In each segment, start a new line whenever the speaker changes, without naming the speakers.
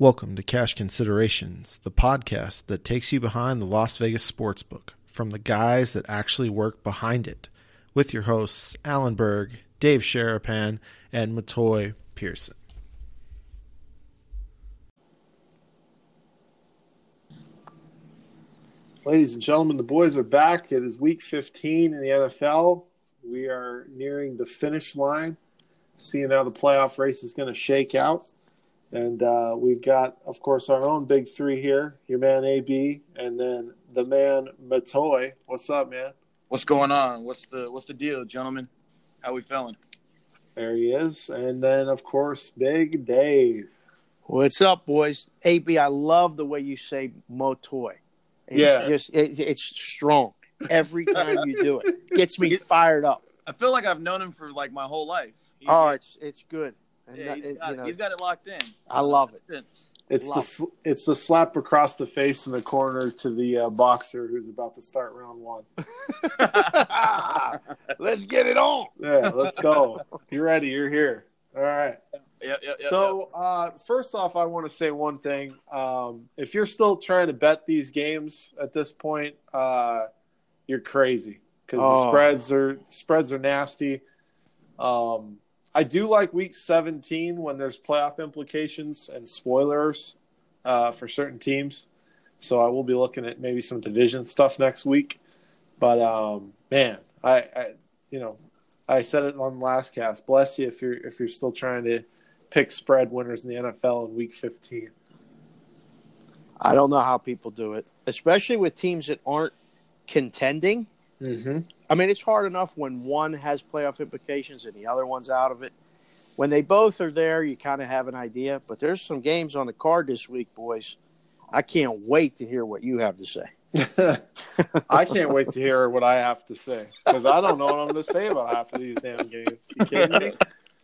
Welcome to Cash Considerations, the podcast that takes you behind the Las Vegas sportsbook from the guys that actually work behind it, with your hosts Alan Berg, Dave Sharapan, and Matoy Pearson.
Ladies and gentlemen, the boys are back. It is week 15 in the NFL. We are nearing the finish line, seeing how the playoff race is going to shake out. And uh, we've got, of course, our own big three here your man AB, and then the man Matoy. What's up, man?
What's going on? What's the what's the deal, gentlemen? How we feeling?
There he is. And then, of course, Big Dave.
What's up, boys? AB, I love the way you say Motoy. It's
Yeah.
just it, it's strong every time you do it. Gets me fired up.
I feel like I've known him for like my whole life. He-
Oh, it's it's good. And
yeah,
that-
he's,
it- you know,
he's got it locked in.
I love it.
That's
It's the
Love.
sl- it's the slap across the face in the corner to the uh, boxer who's about to start round one.
Let's get it on.
Yeah, let's go. You're ready. You're here. All right.
Yeah, yeah, yeah,
So, uh, first off, I want to say one thing. Um, if you're still trying to bet these games at this point, uh, you're crazy because the
Oh.
spreads are spreads are nasty. Um, I do like Week 17 when there's playoff implications and spoilers uh, for certain teams. So I will be looking at maybe some division stuff next week. But um, man, I, I you know I said it on the last cast. Bless you if you're if you're still trying to pick spread winners in the NFL in Week 15.
I don't know how people do it, especially with teams that aren't contending.
Mm-hmm.
I mean, it's hard enough when one has playoff implications and the other one's out of it. When they both are there, you kind of have an idea. But there's some games on the card this week, boys. I can't wait to hear what you have to say.
I can't wait to hear what I have to say because I don't know what I'm going to say about half of these damn games. You kidding me?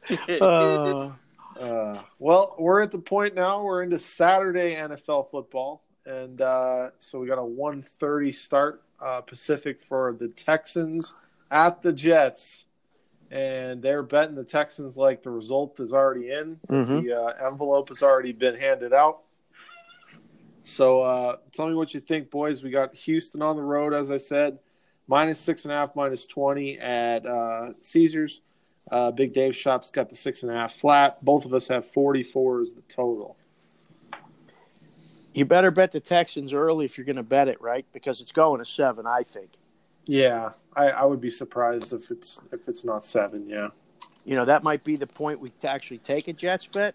Uh,
Uh, well, we're at the point now. We're into Saturday NFL football, and uh, so we got a 1:30 start uh, Pacific for the Texans at the Jets, and they're betting the Texans like the result is already in.
Mhm.
The uh, envelope has already been handed out. So, uh, tell me what you think, boys. We got Houston on the road, as I said, minus six and a half, minus 20 at uh, Caesars. Uh, Big Dave Shop's got the six and a half flat. Both of us have 44 as the total.
You better bet the Texans early if you're going to bet it, right? Because it's going to seven, I think.
Yeah, I, I would be surprised if it's if it's not seven. Yeah,
You know, that might be the point we actually take a Jets bet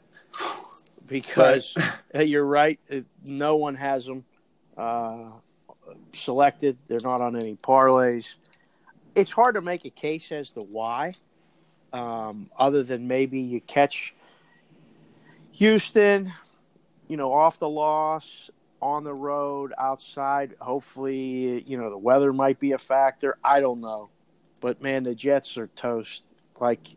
because uh, you're right. uh, No one has them uh, selected. They're not on any parlays. It's hard to make a case as to why, um, other than maybe you catch Houston, you know, off the loss on the road outside. Hopefully, you know, the weather might be a factor. I don't know. But man, the Jets are toast. Like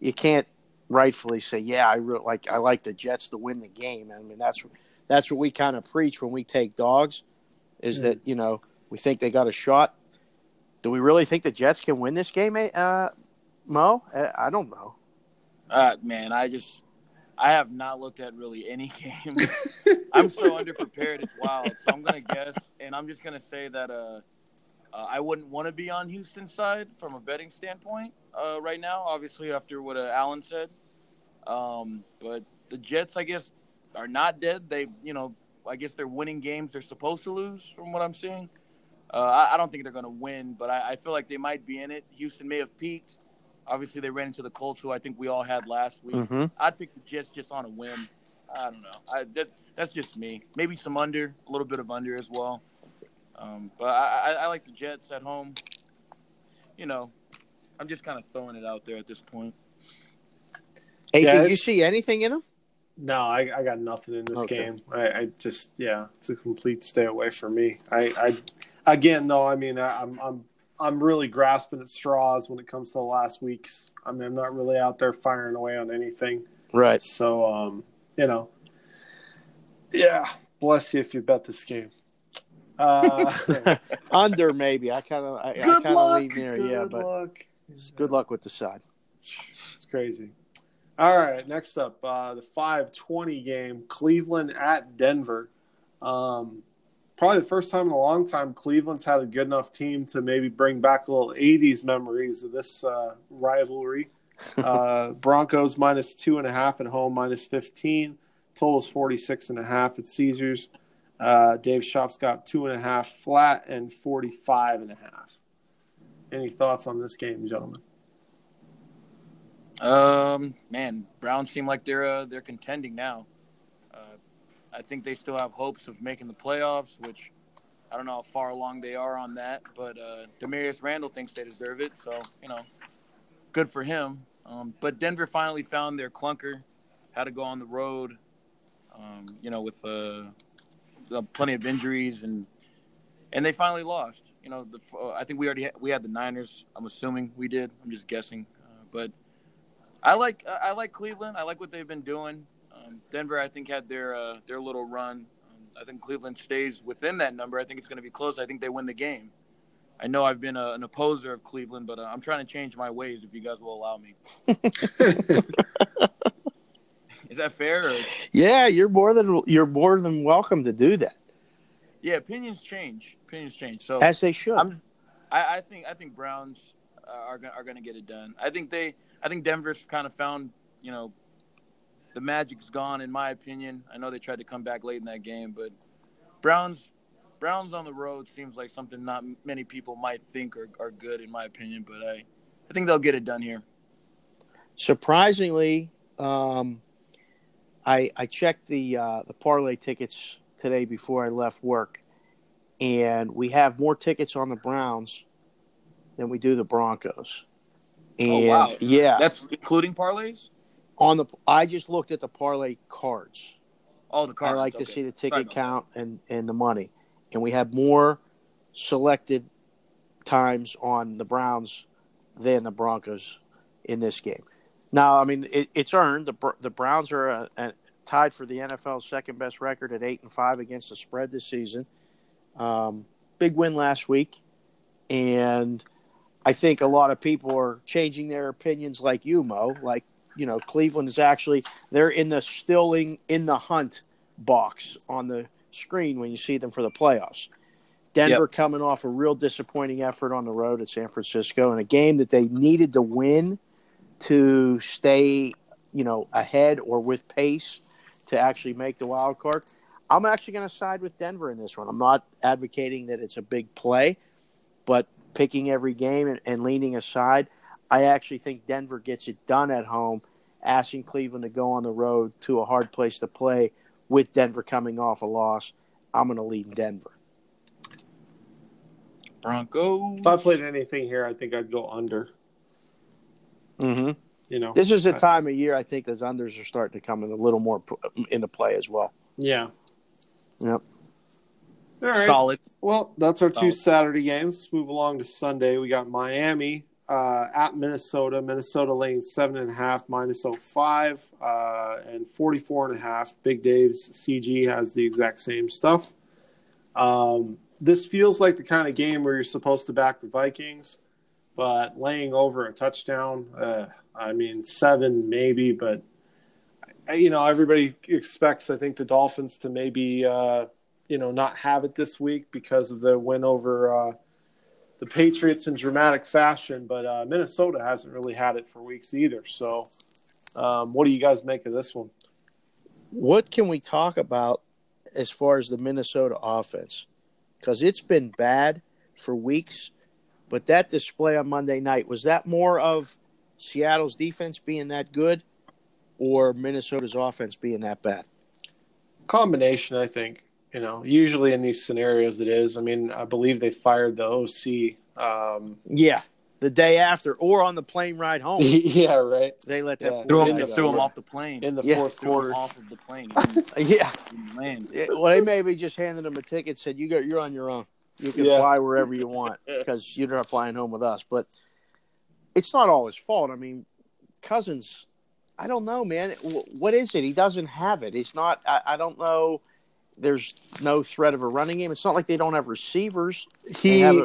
you can't rightfully say, "Yeah, I re- like I like the Jets to win the game." I mean, that's that's what we kind of preach when we take dogs, is that you know we think they got a shot. Do we really think the Jets can win this game, eh, uh, Mo? I I don't know.
Uh, man, I just I have not looked at really any game. I'm so underprepared. It's wild. So I'm gonna guess, and I'm just gonna say that uh, uh I wouldn't want to be on Houston's side from a betting standpoint uh, right now. Obviously, after what uh, Alan said, um, but the Jets, I guess, are not dead. They, you know, I guess they're winning games they're supposed to lose, from what I'm seeing. Uh, I, I don't think they're gonna win, but I, I feel like they might be in it. Houston may have peaked. Obviously, they ran into the Colts, who I think we all had last week.
Mm-hmm.
I'd pick the Jets just on a whim. I don't know. I, that, that's just me. Maybe some under, a little bit of under as well. Um, but I, I, I like the Jets at home. You know, I'm just kind of throwing it out there at this point.
Hey,
Yeah,
did you see anything in them?
no, I, I got nothing in this
Okay.
game. I, I just yeah, it's a complete stay away from me. I, I again though, I mean, I, I'm I'm I'm really grasping at straws when it comes to the last weeks. I mean, I'm not really out there firing away on anything.
Right.
So, um, you know, yeah, bless you if you bet this game. Uh,
Under maybe. I kind of I, I kind of lean there.
Good
yeah, but
luck.
good luck with the side.
It's crazy. All right, next up, uh, the 520 game, Cleveland at Denver. Um, probably the first time in a long time Cleveland's had a good enough team to maybe bring back a little 80s memories of this uh, rivalry. Uh, Broncos minus two and a half at home, minus 15. Total's 46 and a half at Caesars. Uh, Dave Shop's got two and a half flat and 45 and a half. Any thoughts on this game, gentlemen?
Um, man, Browns seem like they're uh, they're contending now. Uh, I think they still have hopes of making the playoffs, which I don't know how far along they are on that. But uh, Damarious Randall thinks they deserve it, so you know, good for him. Um, but Denver finally found their clunker, had to go on the road. Um, you know, with uh, plenty of injuries and and they finally lost. You know, the, I think we already had, we had the Niners. I'm assuming we did. I'm just guessing, uh, but I like I like Cleveland. I like what they've been doing. Um, Denver, I think, had their uh, their little run. Um, I think Cleveland stays within that number. I think it's going to be close. I think they win the game. I know I've been a, an opposer of Cleveland, but uh, I'm trying to change my ways. If you guys will allow me. Is that fair? Or?
Yeah, you're more than you're more than welcome to do that.
Yeah, opinions change. Opinions change. So
as they should.
I'm, I, I think I think Browns are are going to get it done. I think they I think Denver's kind of found, you know, the magic's gone in my opinion. I know they tried to come back late in that game, but Browns Browns on the road seems like something not many people might think are, are good in my opinion, but I I think they'll get it done here.
Surprisingly, um, I I checked the uh, the parlay tickets today before I left work, and we have more tickets on the Browns than we do the Broncos.
And oh, wow.
yeah,
that's including parlays.
On the, I just looked at the parlay cards.
Oh, the cards.
I like
okay.
to see the ticket count and and the money, and we have more selected times on the Browns than the Broncos in this game. Now, I mean, it, it's earned. The the Browns are a, a, tied for the NFL's second best record at eight and five against the spread this season. Um, big win last week, and I think a lot of people are changing their opinions like you, Mo. Like, you know, Cleveland is actually they're in the stilling in the hunt box on the screen when you see them for the playoffs. Denver yep. coming off a real disappointing effort on the road at San Francisco in a game that they needed to win to stay, you know, ahead or with pace to actually make the wild card. I'm actually going to side with Denver in this one. I'm not advocating that it's a big play, but picking every game and, and leaning aside. I actually think Denver gets it done at home, asking Cleveland to go on the road to a hard place to play with Denver coming off a loss. I'm going to lead Denver.
Broncos.
If I played anything here, I think I'd go under.
Mm-hmm.
You know,
this is a time of year I think those unders are starting to come in a little more into play as well.
Yeah.
Yep.
All right.
Solid.
Well, that's our two Saturday games. Let's move along to Sunday. We got Miami uh, at Minnesota. Minnesota laying seven and a half, minus 05, uh, and 44 and a half. Big Dave's CG has the exact same stuff. Um, this feels like the kind of game where you're supposed to back the Vikings, but laying over a touchdown, uh, I mean, seven maybe, but you know, everybody expects, I think, the Dolphins to maybe uh, you know not have it this week because of the win over uh, the Patriots in dramatic fashion. But uh, Minnesota hasn't really had it for weeks either. So, um, what do you guys make of this one?
What can we talk about as far as the Minnesota offense? Because it's been bad for weeks, but that display on Monday night was that more of Seattle's defense being that good, or Minnesota's offense being that bad?
Combination, I think you know, usually in these scenarios it is. I mean, I believe they fired the OC. Um,
yeah, the day after, or on the plane ride home.
yeah, right.
They let that
yeah, threw, him, threw him off the plane
in the
yeah.
fourth quarter.
Off of the plane.
yeah. Well, they maybe just handed him a ticket, said you go, you're on your own. You can yeah. fly wherever you want because you're not flying home with us. But it's not all his fault. I mean, Cousins. I don't know, man. What is it? He doesn't have it. He's not. I, I don't know there's no threat of a running game. It's not like they don't have receivers.
He a,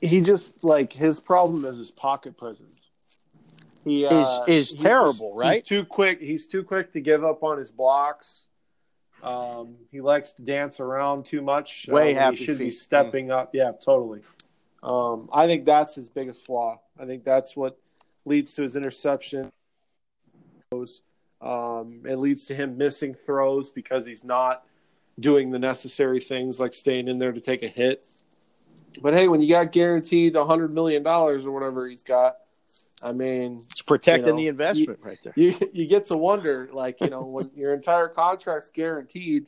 he just like his problem is his pocket presence. He
is
uh,
is
he-
terrible,
he's,
right?
He's too quick. He's too quick to give up on his blocks. Um, he likes to dance around too much.
Way
Um,
happy
He should be
feet.
stepping up. Yeah, totally. Um, I think that's his biggest flaw. I think that's what leads to his interception. Um, it leads to him missing throws because he's not doing the necessary things like staying in there to take a hit. But hey, when you got guaranteed a hundred million dollars or whatever he's got, I mean,
It's protecting
you know,
the investment right there.
you you get to wonder, like you know, when your entire contract's guaranteed,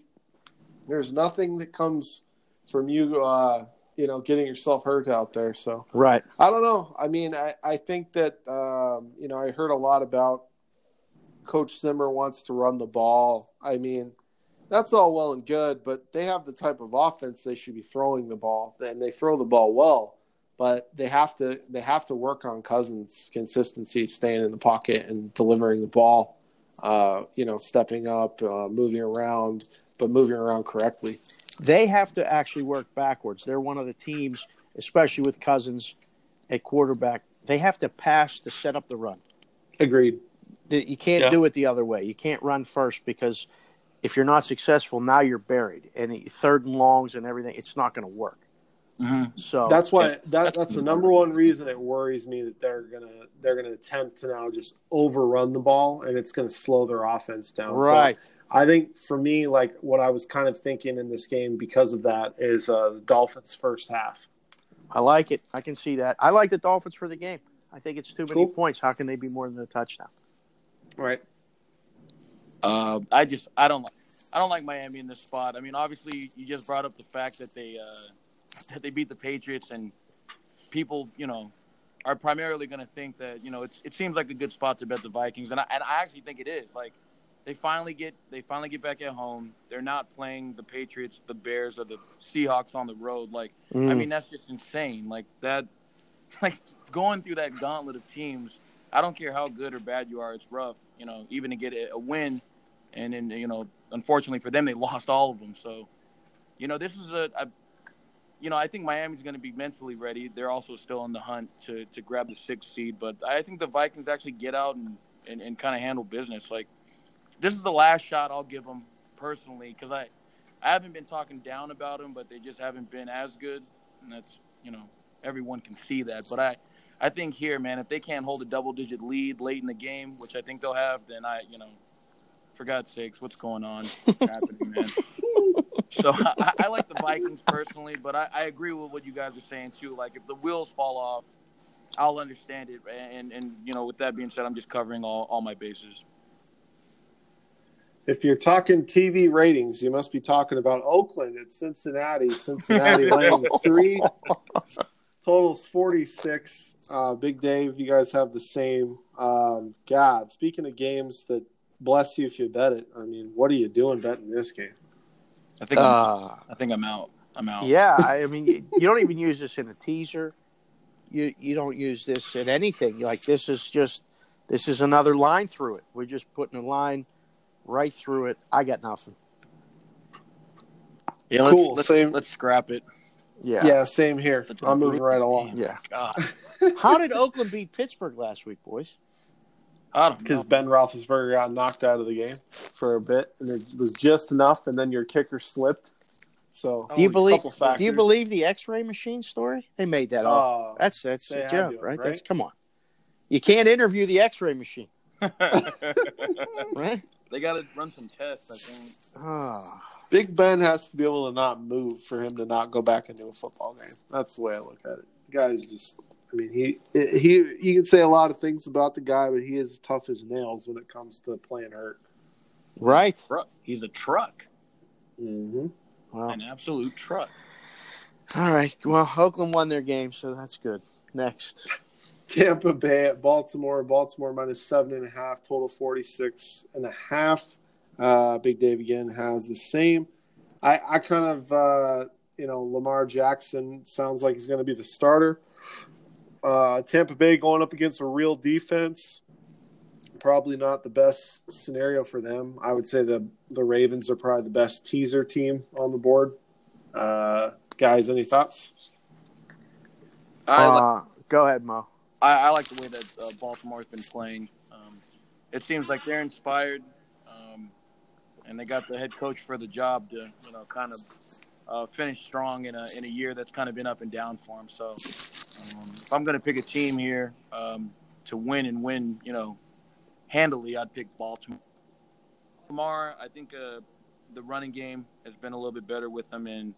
there's nothing that comes from you, uh, you know, getting yourself hurt out there. So
Right.
I don't know. I mean, I I think that um, you know I heard a lot about Coach Zimmer wants to run the ball. I mean, that's all well and good, but they have the type of offense they should be throwing the ball, and they throw the ball well. But they have to they have to work on Cousins' consistency, staying in the pocket and delivering the ball. Uh, you know, stepping up, uh, moving around, but moving around correctly.
They have to actually work backwards. They're one of the teams, especially with Cousins at quarterback. They have to pass to set up the run.
Agreed.
You can't
Yeah.
do it the other way. You can't run first because if you're not successful, now you're buried. And third and longs and everything, it's not going to work.
Mhm.
So
That's why that that's the number one reason it worries me that they're gonna they're gonna attempt to now just overrun the ball and it's gonna slow their offense down. So
right.
I think for me, like what I was kind of thinking in this game because of that is uh, the Dolphins' first half.
I like it. I can see that. I like the Dolphins for the game. I think it's too many
Cool.
points. How can they be more than a touchdown?
Right.
Uh, I just I don't like I don't like Miami in this spot. I mean, obviously, you just brought up the fact that they uh, that they beat the Patriots, and people, you know, are primarily going to think that you know it's, it seems like a good spot to bet the Vikings, and I, and I actually think it is. Like they finally get they finally get back at home. They're not playing the Patriots, the Bears, or the Seahawks on the road. Like I
Mm.
mean, that's just insane. Like that, like going through that gauntlet of teams. I don't care how good or bad you are. It's rough, you know, even to get a win, and then you know, unfortunately for them, they lost all of them. So, you know, this is a, a you know, I think Miami's going to be mentally ready. They're also still on the hunt to to grab the sixth seed, but I think the Vikings actually get out and and, and kind of handle business. Like this is the last shot I'll give them personally because I I haven't been talking down about them, but they just haven't been as good, and that's you know everyone can see that. But I I think here, man, if they can't hold a double digit lead late in the game, which I think they'll have, then I you know for God's sakes, what's going on happening, man? So I, I like the Vikings personally, but I, I agree with what you guys are saying too. Like if the wheels fall off, I'll understand it. And and you know, with that being said, I'm just covering all, all my bases.
If you're talking TV ratings, you must be talking about Oakland at Cincinnati. Cincinnati laying three. Totals 46. Uh, Big Dave, you guys have the same. Um, God, speaking of games that bless you if you bet it, I mean, what are you doing betting this game?
I think I'm,
Uh,
I think I'm out. I'm out.
yeah, I mean, you, you don't even use this in a teaser. You you don't use this in anything. Like this is just this is another line through it. We're just putting a line right through it. I got nothing.
Yeah, let's,
Cool,
Let's,
same.
let's scrap it.
Yeah.
Yeah, same here.
Such a
I'm moving right along.
game.
Yeah.
God,
How did Oakland beat Pittsburgh last week, boys?
I don't
Because. Ben Roethlisberger got knocked out of the game for a bit, and it was just enough, and then your kicker slipped. So, oh,
Do you believe? Do you believe the X-ray machine story? They made that up.
Oh,
That's that's a joke, right?
right?
That's come on. You can't interview the X-ray machine, right?
they got to run some tests. I think.
Oh,
Big Ben has to be able to not move for him to not go back into a football game. That's the way I look at it. The guy's just. I mean, he he. You can say a lot of things about the guy, but he is tough as nails when it comes to playing hurt.
right.
He's a truck,
Mm-hmm.
Well,
an absolute truck.
all right. Well, Oakland won their game, so that's good. Next.
Tampa Bay at Baltimore. Baltimore minus seven and a half. Total forty six and a half. Uh, Big Dave again has the same. I I kind of uh, you know Lamar Jackson sounds like he's going to be the starter. Uh, Tampa Bay going up against a real defense. Probably not the best scenario for them. I would say the the Ravens are probably the best teaser team on the board. Uh, guys, any thoughts?
I, li-
Uh, go ahead, Mo.
I, I like the way that uh, Baltimore's been playing. Um, it seems like they're inspired, um, and they got the head coach for the job to you know kind of uh, finish strong in a in a year that's kind of been up and down for them. So um, if I'm going to pick a team here um, to win and win, you know, handily, I'd pick Baltimore. Lamar, I think uh, the running game has been a little bit better with them, and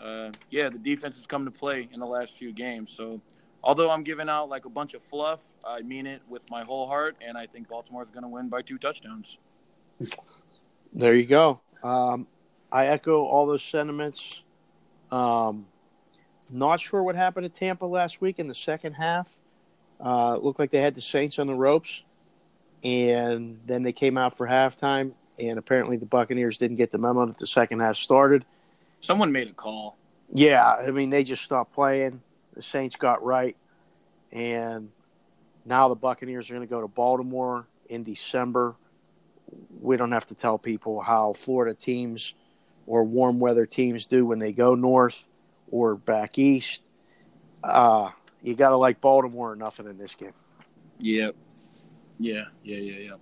uh, yeah, the defense has come to play in the last few games. So, although I'm giving out like a bunch of fluff, I mean it with my whole heart, and I think Baltimore is going to win by two touchdowns.
There you go. Um, I echo all those sentiments. Um, not sure what happened to Tampa last week in the second half. Uh, looked like they had the Saints on the ropes, and then they came out for halftime, and apparently the Buccaneers didn't get the memo that the second half started.
Someone made a call.
Yeah, I mean they just stopped playing. The Saints got right, and now the Buccaneers are going to go to Baltimore in December. We don't have to tell people how Florida teams or warm weather teams do when they go north or back east. Uh, you got to like Baltimore or nothing in this game.
Yep. Yeah. Yeah. Yeah. Yeah.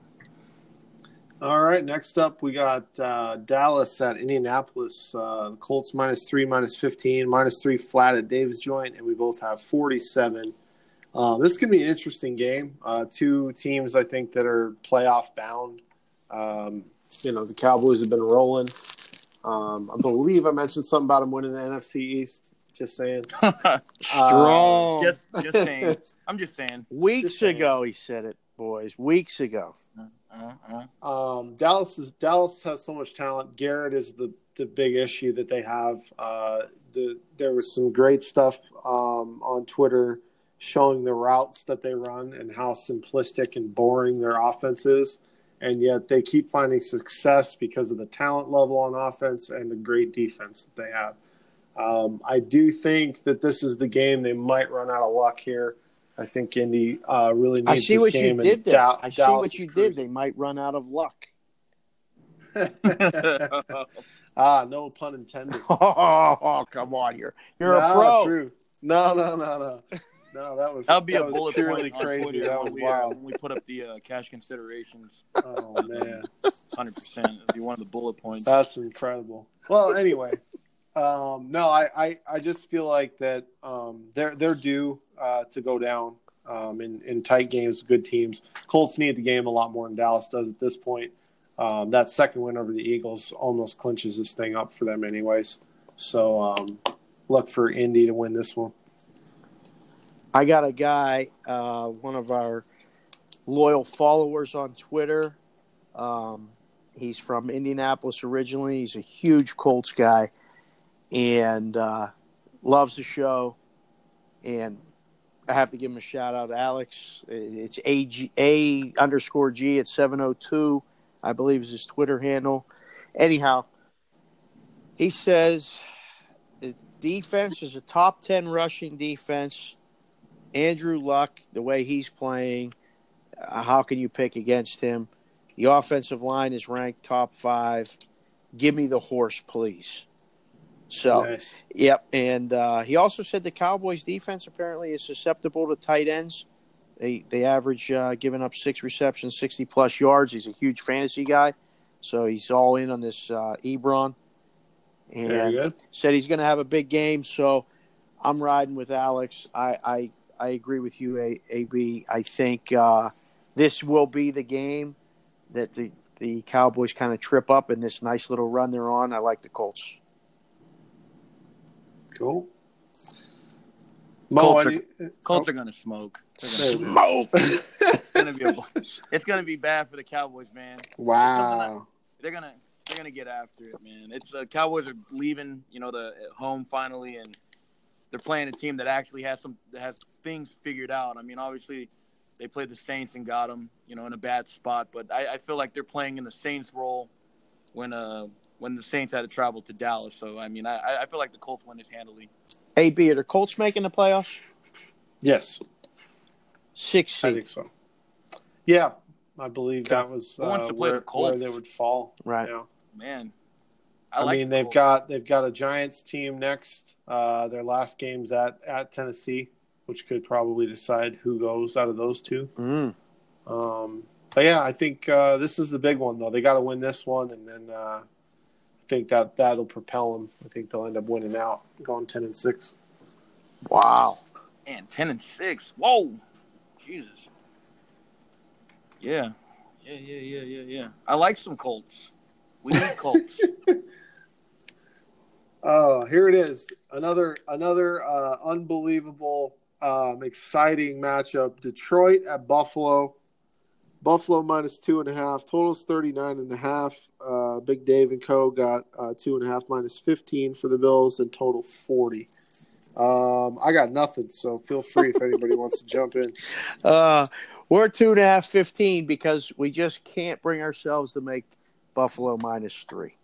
All right, next up we got uh, Dallas at Indianapolis. Uh, Colts minus three, minus 15, minus three flat at Dave's joint, and we both have 47. Uh, this can be an interesting game. Uh, two teams, I think, that are playoff bound. Um, you know, the Cowboys have been rolling. Um, I believe I mentioned something about him winning the NFC East. Just saying.
Strong.
just, just saying. I'm just saying.
Weeks
just saying.
ago, he said it, boys. Weeks ago.
Uh-uh.
Um, Dallas is Dallas has so much talent. Garrett is the the big issue that they have. Uh, the, there was some great stuff um, on Twitter showing the routes that they run and how simplistic and boring their offense is, and yet they keep finding success because of the talent level on offense and the great defense that they have. Um, I do think that this is the game they might run out of luck here. I think Indy uh, really needs
I see what you did there.
Da-
I see
Dallas
what
is
you did.
cruising.
They might run out of luck.
ah, no pun intended.
Oh, come on, you're you're a pro.
True. No, no, no, no. No, that was
That would be
that
a bullet point
crazy. That was
we, uh,
wild.
when we put up the uh, cash considerations.
Oh man,
Hundred percent. It'd be one of the bullet points.
that's incredible. Well, anyway, um, no, I, I, I just feel like that um, they're they're due uh, to go down um, in in tight games, good teams. Colts need the game a lot more than Dallas does at this point. Um, that second win over the Eagles almost clinches this thing up for them, anyways. So um, look for Indy to win this one.
I got a guy, uh, one of our loyal followers on Twitter. Um, he's from Indianapolis originally. He's a huge Colts guy and uh, loves the show. And I have to give him a shout out, Alex. It's A G A underscore G at seven oh two, I believe is his Twitter handle. Anyhow, he says the defense is a top ten rushing defense. Andrew Luck, the way he's playing, uh, how can you pick against him? The offensive line is ranked top five. Give me the horse, please. So,
Nice.
Yep, and uh, he also said the Cowboys' defense apparently is susceptible to tight ends. They they average uh, giving up six receptions, sixty plus yards. He's a huge fantasy guy, so he's all in on this uh, Ebron,
Very
and
good.
said he's going to have a big game. So I'm riding with Alex. I I, I agree with you, A- AB. I think uh, this will be the game that the the Cowboys kind of trip up in this nice little run they're on. I like the Colts.
Cool. Mo,
Colts are-
any-
Colts
oh,
are gonna smoke. They're gonna,
it is.
it's gonna be a, it's gonna be bad for the Cowboys, man.
Wow.
They're gonna they're gonna get after it, man. It's uh, Cowboys are leaving, you know, the at home finally, and they're playing a team that actually has some that has things figured out. I mean, obviously, they played the Saints and got them, you know, in a bad spot. But I, I feel like they're playing in the Saints role when uh when the Saints had to travel to Dallas. So I mean, I I feel like the Colts win this handily.
AB, are the Colts making the playoffs?
Yes,
Six
I think so. Yeah, I believe that was
Who wants
uh,
to play
where,
the Colts?
where they would fall.
right?
Yeah.
Man,
I,
like
mean,
the
they've
Colts.
got they've got a Giants team next. Uh, their last game's at at Tennessee, which could probably decide who goes out of those two.
Mm.
Um, but yeah, I think uh, this is the big one though. They got to win this one, and then uh, I think that that'll propel them. I think they'll end up winning out, going ten and six.
Wow.
and ten and six. Whoa, Jesus. Yeah, yeah, yeah, yeah, yeah, yeah. I like some Colts. We need Colts.
Oh, here it is. Another another uh, unbelievable, um, exciting matchup. Detroit at Buffalo. Buffalo minus two and a half. Totals 39 and a half. Uh, Big Dave and Co. got uh, two and a half minus 15 for the Bills and total 40. Um, I got nothing, so feel free if anybody wants to jump in.
Uh, we're two and a half, 15 because we just can't bring ourselves to make Buffalo minus three.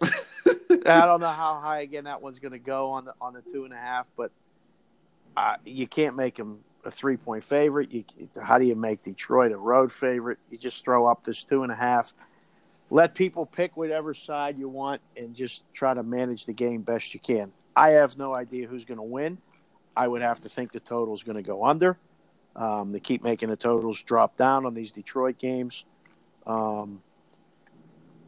I don't know how high again that one's going to go on the on the two and a half, but uh, you can't make them a three point favorite. You, how do you make Detroit a road favorite? You just throw up this two and a half. Let people pick whatever side you want, and just try to manage the game best you can. I have no idea who's going to win. I would have to think the total is going to go under. Um, they keep making the totals drop down on these Detroit games. Um,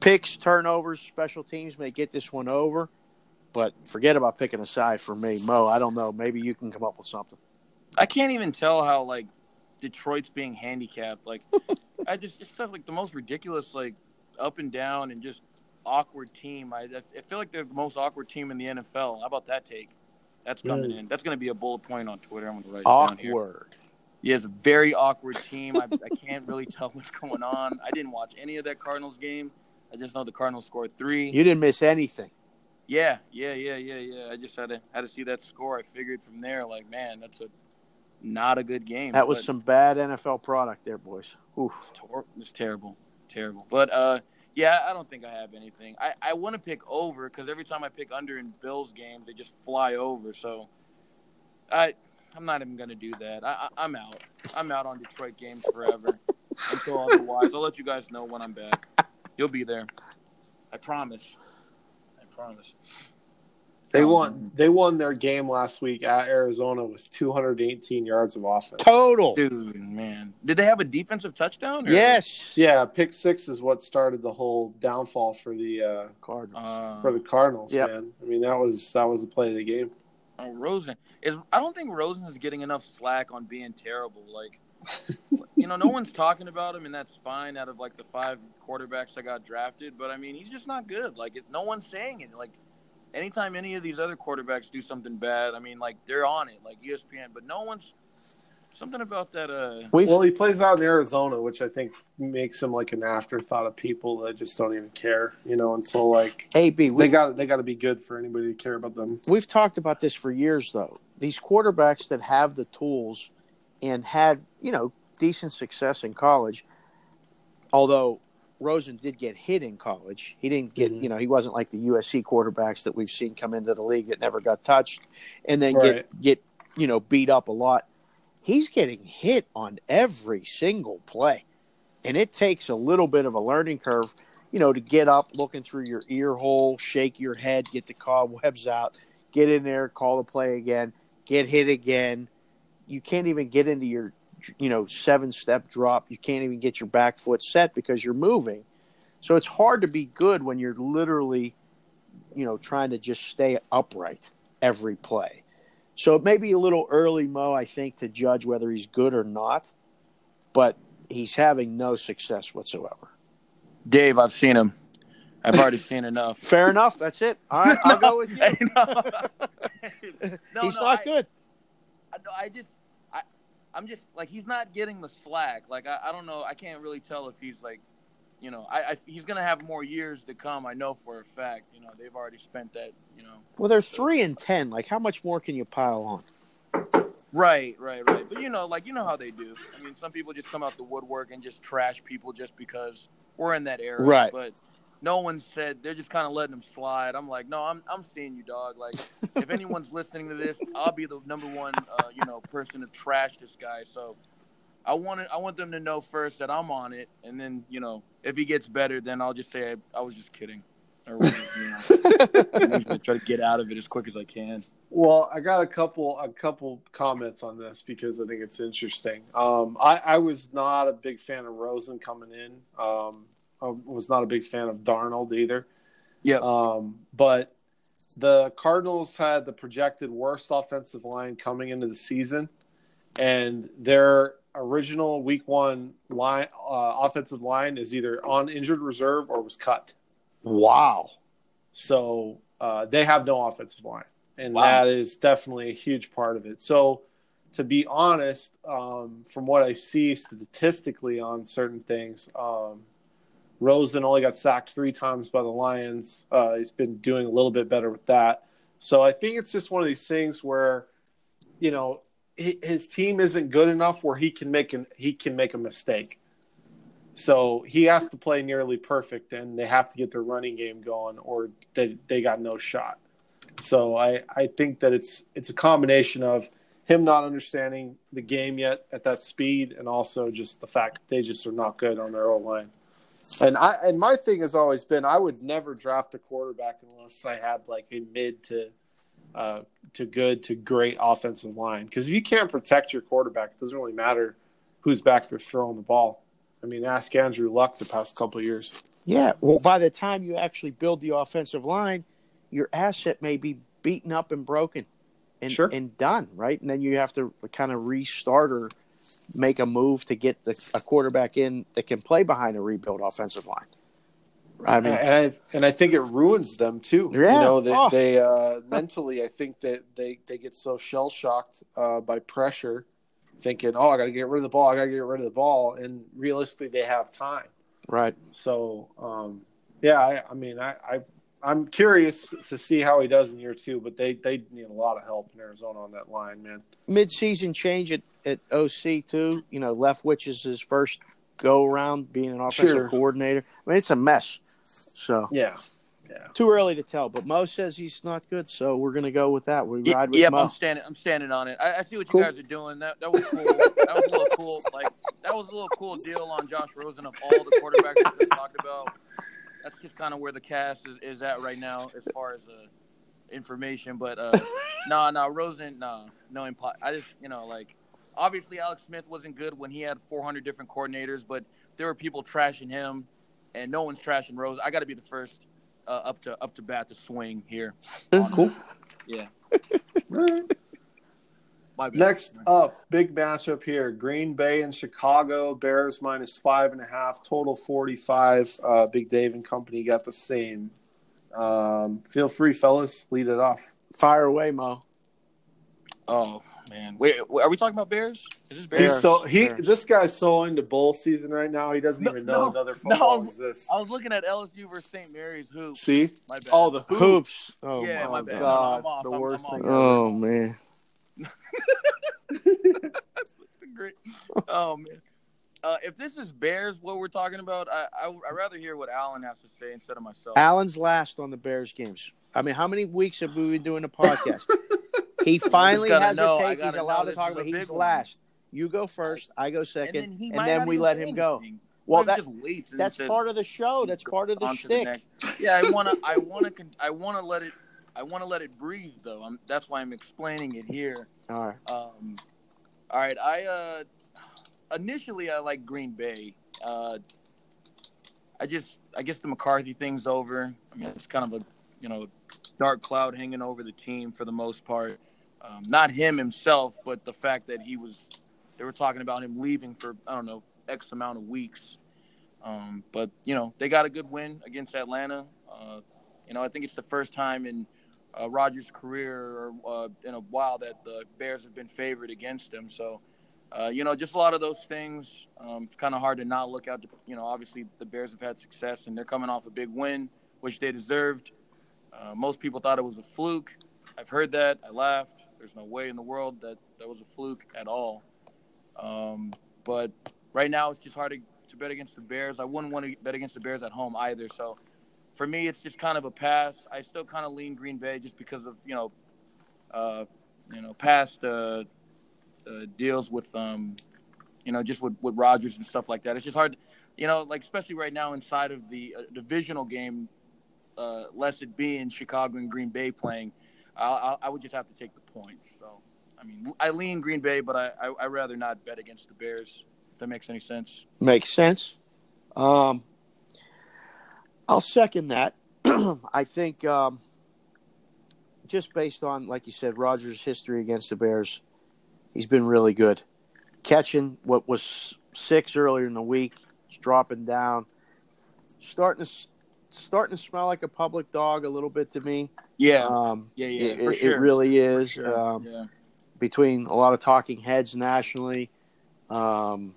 picks, turnovers, special teams may get this one over, but forget about picking a side for me, Mo. I don't know. Maybe you can come up with something.
I can't even tell how like Detroit's being handicapped. Like, I just just stuff like the most ridiculous, like up and down and just awkward team. I, I feel like they're the most awkward team in the NFL. How about that take? That's coming in. That's going to be a bullet point on Twitter. I'm going to write it down here.
Awkward.
Yeah, it's a very awkward team. I, I can't really tell what's going on. I didn't watch any of that Cardinals game. I just know the Cardinals scored three.
You didn't miss anything.
Yeah, yeah, yeah, yeah, yeah. I just had to had to see that score. I figured from there, like, man, that's a not a good game.
That was some bad NFL product there, boys. Oof.
it was terrible, terrible. But uh, yeah, I don't think I have anything. I I want to pick over because every time I pick under in Bills games, they just fly over. So I I'm not even gonna do that. I, I I'm out. I'm out on Detroit games forever until otherwise. I'll let you guys know when I'm back. You'll be there. I promise. I promise.
They
Um,
won. They won their game last week at Arizona with 218 yards of offense.
Total.
Dude, man. Did they have a defensive touchdown? or-
Yes.
Yeah, pick six is what started the whole downfall for the uh,
Cardinals.
Uh,
for the Cardinals.
Yep.
Man, I mean that was that was the play of the game.
Oh, Rosen is. I don't think Rosen is getting enough slack on being terrible. Like, you know, no one's talking about him, and that's fine. Out of like the five quarterbacks that got drafted, but I mean, he's just not good. Like, it, no one's saying it. Like, anytime any of these other quarterbacks do something bad, I mean, like they're on it, like ESPN. But no one's something about that. Uh,
We've,
Well, he plays out in Arizona, which I think makes him like an afterthought of people that just don't even care. You know, until like
AB, we,
they got they got to be good for anybody to care about them.
we've talked about this for years, though. These quarterbacks that have the tools and had, you know, decent success in college, although Rosen did get hit in college. He didn't get,
Mhm.
you know, he wasn't like the USC quarterbacks that we've seen come into the league that never got touched and then
Right.
get, get, you know, beat up a lot. He's getting hit on every single play. And it takes a little bit of a learning curve, you know, to get up, looking through your ear hole, shake your head, get the cobwebs out, get in there, call the play again, get hit again. You can't even get into your, you know, seven step drop. You can't even get your back foot set because you're moving. So it's hard to be good when you're literally, you know, trying to just stay upright every play. So it may be a little early, Mo, I think, to judge whether he's good or not, but he's having no success whatsoever.
Dave, I've seen him. I've already seen enough.
Fair enough. That's it. All right, I'll go with you.
Hey, no. No,
he's
no,
not
I-
good.
I, I just, I, I'm just like he's not getting the slack. Like I, I don't know. I can't really tell if he's like, you know, I, I he's gonna have more years to come. I know for a fact. You know, they've already spent that. You know.
Well, they're three and ten. Like, how much more can you pile on?
Right, right, right. But you know, like you know how they do. I mean, some people just come out the woodwork and just trash people just because we're in that era.
Right.
But no one said they're just kind of letting them slide. I'm like, no, I'm I'm seeing you, dog. Like, if anyone's listening to this, I'll be the number one, uh, you know, person to trash this guy. So, I want it, I want them to know first that I'm on it, and then you know, if he gets better, then I'll just say I, I was just kidding, or you know, I'm just gonna try to get out of it as quick as I can.
Well, I got a couple a couple comments on this because I think it's interesting. Um, I, I was not a big fan of Rosen coming in. Um, I was not a big fan of Darnold either.
Yeah.
Um, but the Cardinals had the projected worst offensive line coming into the season, and their original Week One line uh, offensive line is either on injured reserve or was cut.
Wow.
So uh, they have no offensive line, and
Wow.
that is definitely a huge part of it. So, to be honest, um, from what I see statistically on certain things, um, Rosen only got sacked three times by the Lions. Uh, he's been doing a little bit better with that. So I think it's just one of these things where, you know, his team isn't good enough where he can make an he can make a mistake. So he has to play nearly perfect, and they have to get their running game going, or they they got no shot. So I I think that it's it's a combination of him not understanding the game yet at that speed, and also just the fact they just are not good on their O line. And I and my thing has always been I would never draft a quarterback unless I had like a mid to uh, to good to great offensive line. Because if you can't protect your quarterback, it doesn't really matter who's back there throwing the ball. I mean, ask Andrew Luck the past couple of years.
Yeah. Well, by the time you actually build the offensive line, your asset may be beaten up and broken and,
Sure.
and done, right? And then you have to kind of restart or make a move to get the, a quarterback in that can play behind a rebuilt offensive line. I mean,
and I and I think it ruins them too.
Yeah.
You know, they,
Oh.
they uh, mentally, I think that they they get so shell shocked uh, by pressure, thinking, "Oh, I got to get rid of the ball. I got to get rid of the ball," and realistically, they have time.
right.
So, um, yeah, I, I mean, I, I I'm curious to see how he does in year two, but they they need a lot of help in Arizona on that line, man.
Mid-season change at, at OC too. You know, Leftwich is his first go around being an offensive
Sure.
coordinator. I mean, it's a mess. So
Yeah, yeah.
too early to tell. But Mo says he's not good, so we're gonna go with that. We
Yeah,
ride with
yep,
Mo.
I'm standing. I'm standing on it. I, I see what you guys are doing. That that was cool. that was a little cool. Like that was a little cool deal on Josh Rosen of all the quarterbacks that we talked about. That's just kind of where the cast is, is at right now as far as uh, information. But uh, no, no, Rosen, no, no impo- I just you know like obviously Alex Smith wasn't good when he had 400 different coordinators, but there were people trashing him, and no one's trashing Rose. I got to be the first uh, up to up to bat to swing here.
cool.
Yeah.
All right.
My bad.
Next up, big matchup here: Green Bay and Chicago. Bears minus five and a half, total forty-five. Uh, big Dave and company got the same. Um, feel free, fellas, lead it off.
Fire away, Mo.
Oh man, wait, are we talking about Bears? Is this Bears?
He's so he.
Bears.
This guy's so into bowl season right now. He doesn't
No,
even know
no,
another football
I was-
exists.
I was looking at LSU versus St. Mary's hoops.
See,
My bad.
oh the hoop.
Hoops. Oh
Yeah,
my
my bad.
God.
No, no, I'm off.
the
I'm-
worst
I'm
thing.
off.
Oh man.
Great. Oh man. Uh, if this is Bears, what we're talking about, I, I I'd rather hear what Alan has to say instead of myself.
Alan's last on the Bears games. I mean, how many weeks have we been doing a podcast? he finally has
know,
a take. He's allowed to talk about. He's
one.
last. You go first. I go
and
second,
then,
and then we let him go. Well, that
and
that's
says,
part of the show. That's part of the shtick.
next. Yeah, I wanna, I wanna, con- I wanna let it, I wanna let it breathe though. I'm, that's why I'm explaining it here.
All right.
Um, all right, I uh, initially I like Green Bay. Uh, I just, I guess the McCarthy thing's over. I mean, it's kind of a, you know, dark cloud hanging over the team for the most part. Um, not him himself, but the fact that he was, they were talking about him leaving for I don't know X amount of weeks. Um, but you know, they got a good win against Atlanta. Uh, you know, I think it's the first time in uh, Rodgers' career uh, in a while that the Bears have been favored against him. So, uh, you know, just a lot of those things. Um, it's kind of hard to not look out. To, you know, obviously the Bears have had success and they're coming off a big win, which they deserved. Uh, most people thought it was a fluke. I've heard that. I laughed. There's no way in the world that that was a fluke at all. Um, but right now, it's just hard to, to bet against the Bears. I wouldn't want to bet against the Bears at home either. So for me, it's just kind of a pass. I still kind of lean Green Bay just because of you know, uh, you know, past uh, uh, deals with um, you know, just with with Rodgers and stuff like that. It's just hard, you know, like especially right now inside of the uh, divisional game, uh, lest it being Chicago and Green Bay playing. I, I, would just have to take the points. So, I mean, I lean Green Bay, but I I would rather not bet against the Bears. If that makes any sense.
Makes sense. Um, I'll second that. I think um, just based on, like you said, Rodgers' history against the Bears, he's been really good. Catching what was six earlier in the week, dropping down, starting to starting to smell like a public dog a little bit to me.
Yeah,
Um,
yeah, yeah,
it-
sure.
it really is.
sure.
Um,
yeah.
between a lot of talking heads nationally, um,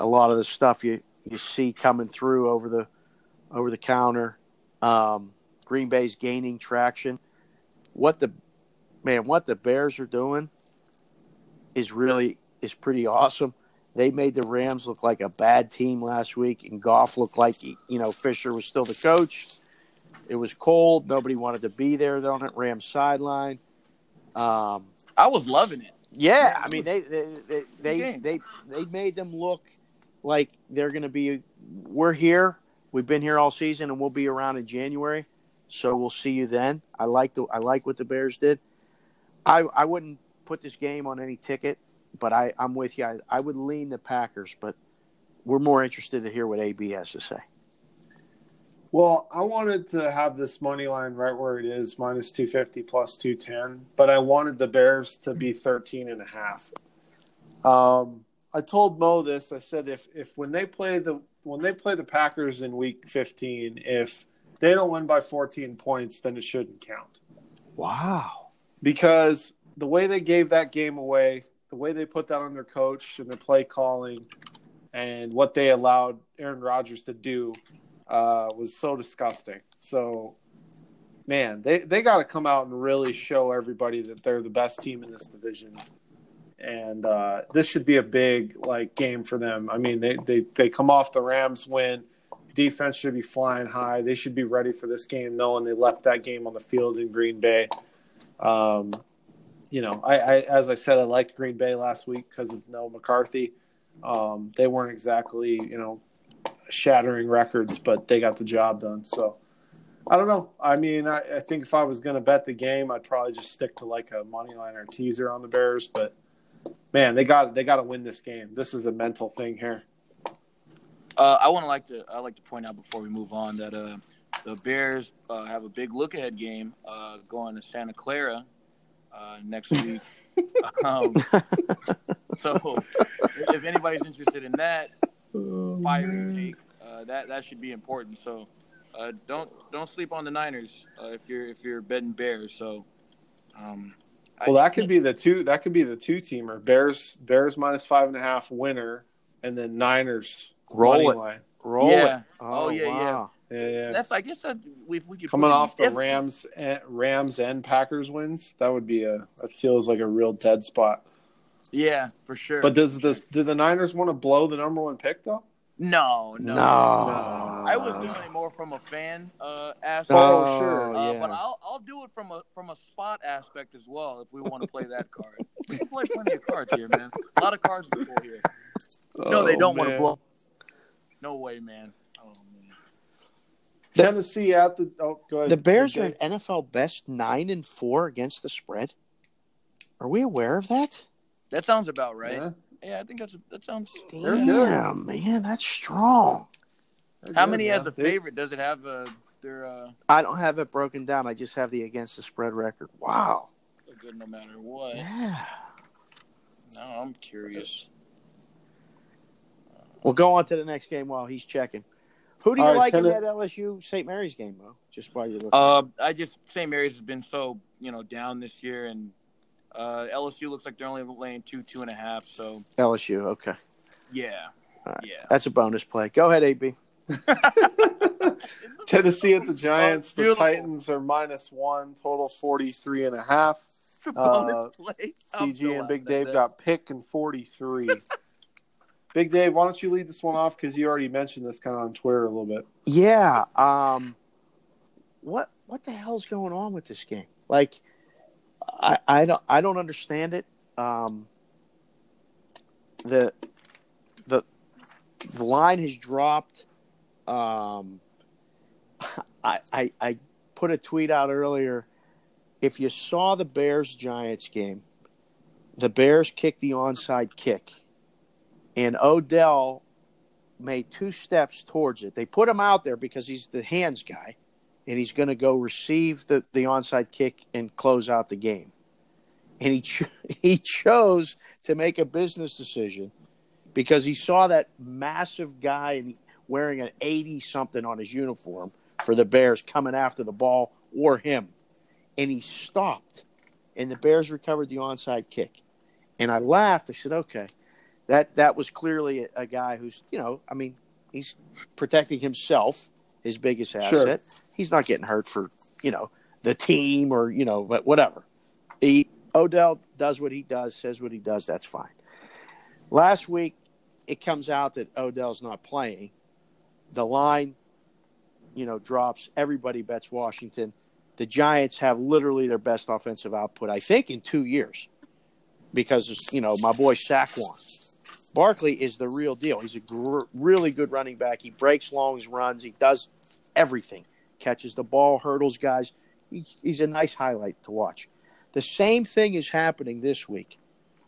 a lot of the stuff you, you see coming through over the over the counter. Um, Green Bay's gaining traction. What the man, what the Bears are doing is really is pretty awesome. They made the Rams look like a bad team last week, and Goff looked like he- you know Fisher was still the coach. It was cold. Nobody wanted to be there on that Rams sideline. Um,
I was loving it.
yeah, I mean they they they they, they, they made them look like they're going to be. We're here. We've been here all season, and we'll be around in January. So we'll see you then. I like the I like what the Bears did. I I wouldn't put this game on any ticket, but I I'm with you. I, I would lean the Packers, but we're more interested to hear what AB has to say.
Well, I wanted to have this money line right where it is, minus 250 plus 210, but I wanted the Bears to be 13 and a half. Um, I told Mo this. I said if if when they play the when they play the Packers in week 15, if they don't win by 14 points, then it shouldn't count.
Wow.
Because the way they gave that game away, the way they put that on their coach and their play calling, and what they allowed Aaron Rodgers to do uh, was so disgusting. So, man, they, they got to come out and really show everybody that they're the best team in this division. And uh, this should be a big like game for them. I mean, they, they, they come off the Rams win. Defense should be flying high. They should be ready for this game, knowing they left that game on the field in Green Bay. Um, you know, I, I as I said, I liked Green Bay last week because of Noah McCarthy. Um, they weren't exactly, you know, shattering records, but they got the job done. So I don't know. I mean, I, I think if I was going to bet the game, I'd probably just stick to like a money line or teaser on the Bears. But man, they got they got to win this game. This is a mental thing here.
Uh, I want to like to I like to point out before we move on that uh, the Bears uh, have a big look ahead game uh, going to Santa Clara uh, next week. um, so if anybody's interested in that, fire intake uh, that that should be important. So uh, don't don't sleep on the Niners uh, if you're if you're betting Bears. So um,
Well, that could be the two. That could be the two teamer. Bears Bears minus five and a half winner, and then Niners
Roll
money
it.
line.
Roll
Yeah.
it.
Oh, yeah, yeah.
Oh, wow.
Yeah, yeah.
That's I guess that if we could
Coming off the
if-
Rams, and, Rams and Packers wins, that would be a. That feels like a real dead spot.
Yeah, for sure.
But does this? Do the Niners want to blow the number one pick though?
No, no,
No.
I was doing it more from a fan uh, aspect.
Oh, sure.
Uh,
yeah.
But I'll I'll do it from a from a spot aspect as well if we want to play that card. We can play plenty of cards here, man. A lot of cards to pull here. No, they
Oh,
don't want to
man.
blow. No way, man. Oh man.
Tennessee at the. Oh, go ahead.
The Bears are an NFL best nine and four against the spread. Are we aware of that?
That sounds about right.
Yeah,
Yeah, I think that's that sounds.
They're good.
Damn, man, that's strong.
they're
How
good,
many
man.
as a favorite does it have? Uh, their uh,
I don't have it broken down. I just have the against the spread record. Wow.
they're good no matter what.
Yeah.
Now I'm curious.
We'll go on to the next game while he's checking. Who do you
All right,
like in
Tenn-
that LSU St. Mary's game, Mo? Just while you're looking.
Uh, I just St. Mary's has been so you know down this year, and uh, LSU looks like they're only laying two, two and a half. So
LSU. Okay,
yeah,
All right.
yeah.
that's a bonus play. Go ahead, AB.
Tennessee at the Giants. the Titans are minus one. Total 43 and a half.
Bonus play.
CG and Big Dave
that.
got pick and 43. Big Dave, why don't you lead this one off? Because you already mentioned this kind of on Twitter a little bit.
Yeah. Um. What What the hell's going on with this game? Like, I don't I don't understand it. Um. The the the line has dropped. Um. I I I put a tweet out earlier. if you saw the Bears Giants game, the Bears kicked the onside kick, and Odell made two steps towards it. They put him out there because he's the hands guy, and he's going to go receive the, the onside kick and close out the game. And he ch- he chose to make a business decision because he saw that massive guy wearing an 80 something on his uniform for the Bears coming after the ball or him. And he stopped, and the Bears recovered the onside kick. And I laughed. I said, okay, that, that was clearly a, a guy who's, you know, I mean, he's protecting himself, his biggest asset.
Sure.
He's not getting hurt for, you know, the team or, you know, but whatever. He, Odell does what he does, says what he does. That's fine. Last week, it comes out that Odell's not playing. The line, you know, drops. Everybody bets Washington. The Giants have literally their best offensive output, I think, in two years, because you know my boy Saquon. Barkley is the real deal. He's a gr- really good running back. He breaks longs, runs. He does everything. Catches the ball, hurdles guys. He, he's a nice highlight to watch. The same thing is happening this week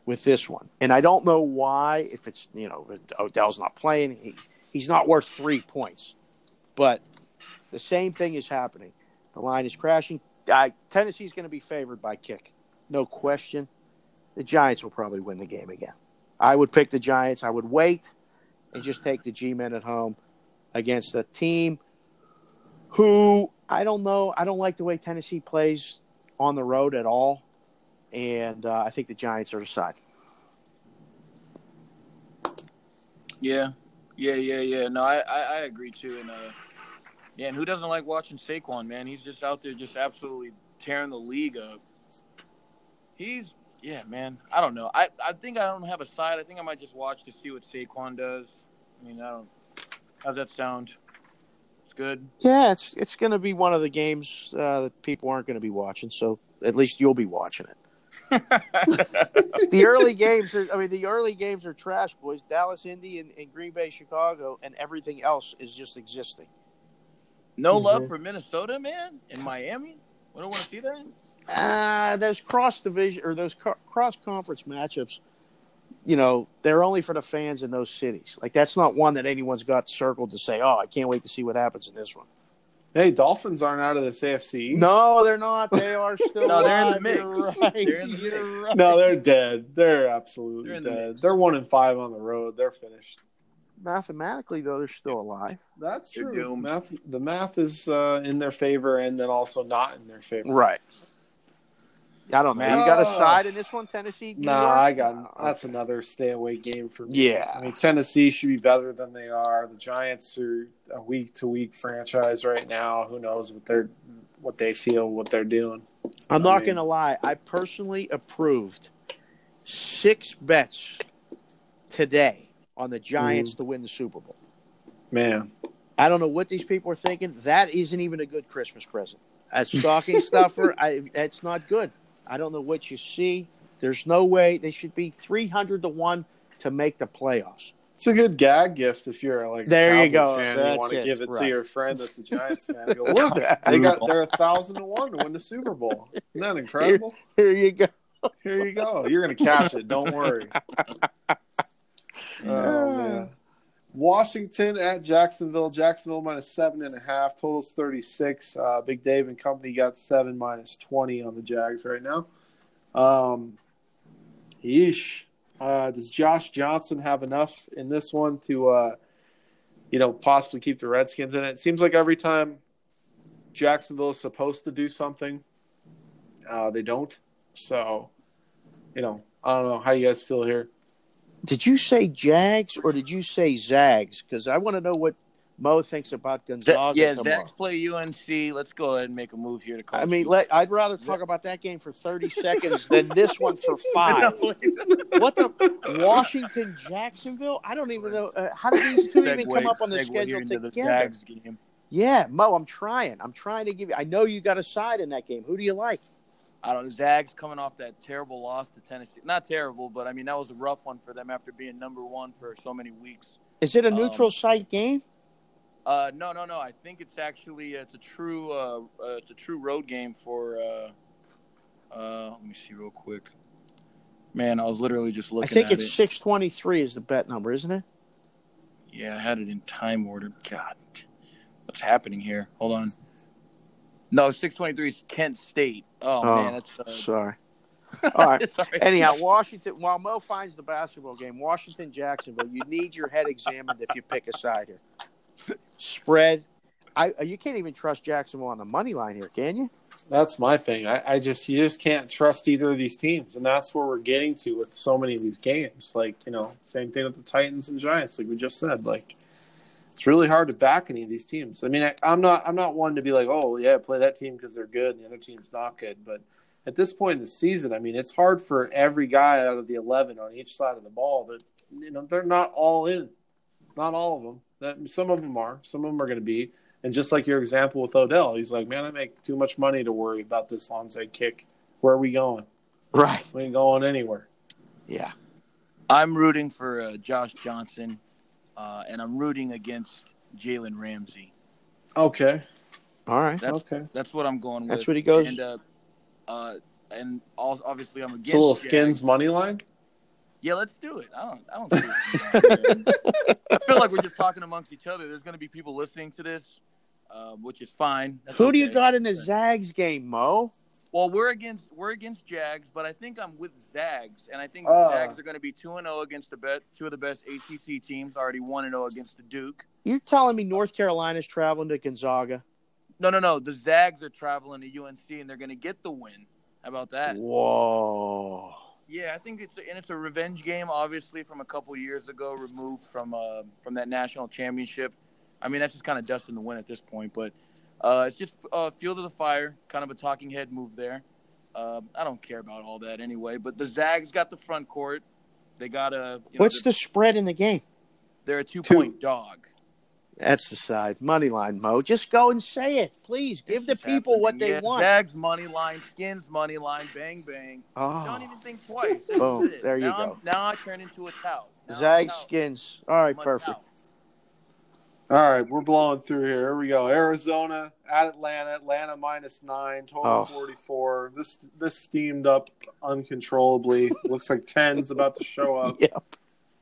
with this one. And I don't know why, if it's, you know, Odell's not playing, he, he's not worth three points. But the same thing is happening. The line is crashing. Tennessee's going to be favored by kick. No question. The Giants will probably win the game again. I would pick the Giants. I would wait and just take the G men at home against a team who I don't know. I don't like the way Tennessee plays on the road at all. And uh, I think the Giants are the side.
Yeah, yeah, yeah, yeah. No, I, I, I agree too. And uh, yeah, and who doesn't like watching Saquon? Man, he's just out there, just absolutely tearing the league up. He's yeah, man. I don't know. I, I think I don't have a side. I think I might just watch to see what Saquon does. I mean, I don't. How's that sound? It's good.
Yeah, it's it's going to be one of the games uh, that people aren't going to be watching. So at least you'll be watching it. the early games are. I mean, the early games are trash, boys. Dallas, Indy, and, and Green Bay, Chicago, and everything else is just existing.
No love for Minnesota, man, and Miami. We don't want to see that.
Uh, those cross division or those co- cross conference matchups, you know, they're only for the fans in those cities. Like that's not one that anyone's got circled to say, "Oh, I can't wait to see what happens in this one."
Hey, Dolphins aren't out of this AFC.
No, they're not. They are still.
No, they're in the mix.
You're right.
They're in the
You're
mix.
right.
No, they're dead. They're absolutely
They're in the
dead. They're one and five on the road. They're finished.
Mathematically, though, they're still alive.
That's
They're
true. Math, the math is uh, in their favor, and then also not in their favor.
Right. I don't know. You got a side in this one, Tennessee? New
Nah, I got
Oh,
that's
okay.
another stay away game for me.
Yeah.
I mean Tennessee should be better than they are. The Giants are a week to week franchise right now. Who knows what they're what they feel, what they're doing.
I'm
I
not
mean-
going to lie. I personally approved six bets today on the Giants
Mm.
to win the Super Bowl.
Man,
I don't know what these people are thinking. That isn't even a good Christmas present. As stocking stuffer, I, that's not good. I don't know what you see. There's no way they should be 300 to 1 to make the playoffs.
it's a good gag gift if you're like a
There you go.
fan.
That's
you want to give it to your friend that's a Giants fan. Go, Look, they got they're a thousand to one to win the Super Bowl. Isn't that incredible?
Here you go.
Here you go. You're gonna cash it. Don't worry. Oh man. Washington at Jacksonville. Jacksonville minus seven and a half. Totals thirty six. Uh, Big Dave and company got seven minus twenty on the Jags right now. Um, yeesh. Uh, does Josh Johnson have enough in this one to, uh, you know, possibly keep the Redskins in it? It seems like every time Jacksonville is supposed to do something, uh, they don't. So, you know, I don't know how you guys feel here.
Did you say Jags or did you say Zags? Because I want to know what Mo thinks about
Z-
Gonzaga
yeah,
tomorrow.
Zags play UNC. Let's go ahead and make a move here to call.
I mean, let, I'd rather talk about that game for 30 seconds than this one for five. What the Washington Jacksonville? I don't even know uh, how did these two even come up on the schedule
the
together.
Game.
Yeah, Mo, I'm trying. I'm trying to give you. I know you got a side in that game. Who do you like?
I don't know. Zags coming off that terrible loss to Tennessee. Not terrible, but I mean that was a rough one for them after being number one for so many weeks.
Is it a
Um,
neutral site game?
Uh, no, no, no. I think it's actually it's a true uh, uh, it's a true road game for uh, Uh, let me see real quick. Man, I was literally just looking.
I think
at
it's
it.
six twenty three is the bet number, isn't it?
Yeah, I had it in time order. God, what's happening here? Hold on. No, six twenty three is Kent State. Oh,
Oh,
man, that's uh,
Sorry. All right.
it's all right.
Anyhow, Washington. While Mo finds the basketball game, Washington Jacksonville. You need your head examined if you pick a side here. Spread. I you can't even trust Jacksonville on the money line here, can you?
That's my thing. I, I just you just can't trust either of these teams, and that's where we're getting to with so many of these games. Like you know, same thing with the Titans and Giants, like we just said. Like it's really hard to back any of these teams. I mean, I, I'm not I'm not one to be like, oh yeah, play that team because they're good, and the other team's not good. But at this point in the season, I mean, it's hard for every guy out of the eleven on each side of the ball to you know they're not all in, not all of them. That some of them are, some of them are going to be. And just like your example with Odell, he's like, man, I make too much money to worry about this onside kick. Where are we going?
Right.
We ain't going anywhere.
Yeah.
I'm rooting for uh, Josh Johnson, uh, and I'm rooting against Jalen Ramsey.
Okay.
All right.
That's
okay.
that's what I'm going with.
That's what he goes-
And uh, uh, and all, obviously I'm against
It's a little
Jags.
skins money line.
Yeah, let's do it. I don't. I don't. See it. I feel like we're just talking amongst each other. There's going to be people listening to this, uh, which is fine. That's
Who do you got in the Zags game, Mo?
Well, we're against we're against Jags, but I think I'm with Zags, and I think
Ah.
Zags are going to be two and zero against the bet two of the best ACC teams. Already one and zero against the Duke.
You're telling me North Carolina's traveling to Gonzaga?
No, no, no. The Zags are traveling to UNC, and they're going to get the win. How about that?
Whoa.
Yeah, I think it's and it's a revenge game, obviously from a couple years ago, removed from uh, from that national championship. I mean, that's just kind of dust in the wind at this point, but uh, it's just uh, field of the fire, kind of a talking head move there. Uh, I don't care about all that anyway. But the Zags got the front court. They got a you know,
What's
they're,
the spread in the game?
they're a two
Two.
point dog.
That's the side. Money line, Mo. Just go and say it. Please. Give the
It's
people what they
Yeah,
want.
Zags money line, Skins money line, bang bang.
Oh.
Don't even think twice.
Boom. There you
now
go.
I'm- now I turn into a tout. Now I'm a tout.
skins. All right,
I'm a
perfect.
Tout.
All right, we're blowing through here. Here we go. Arizona at Atlanta. Atlanta minus nine. Total
Oh.
forty-four. This this steamed up uncontrollably. Looks like ten's about to show up.
Yep.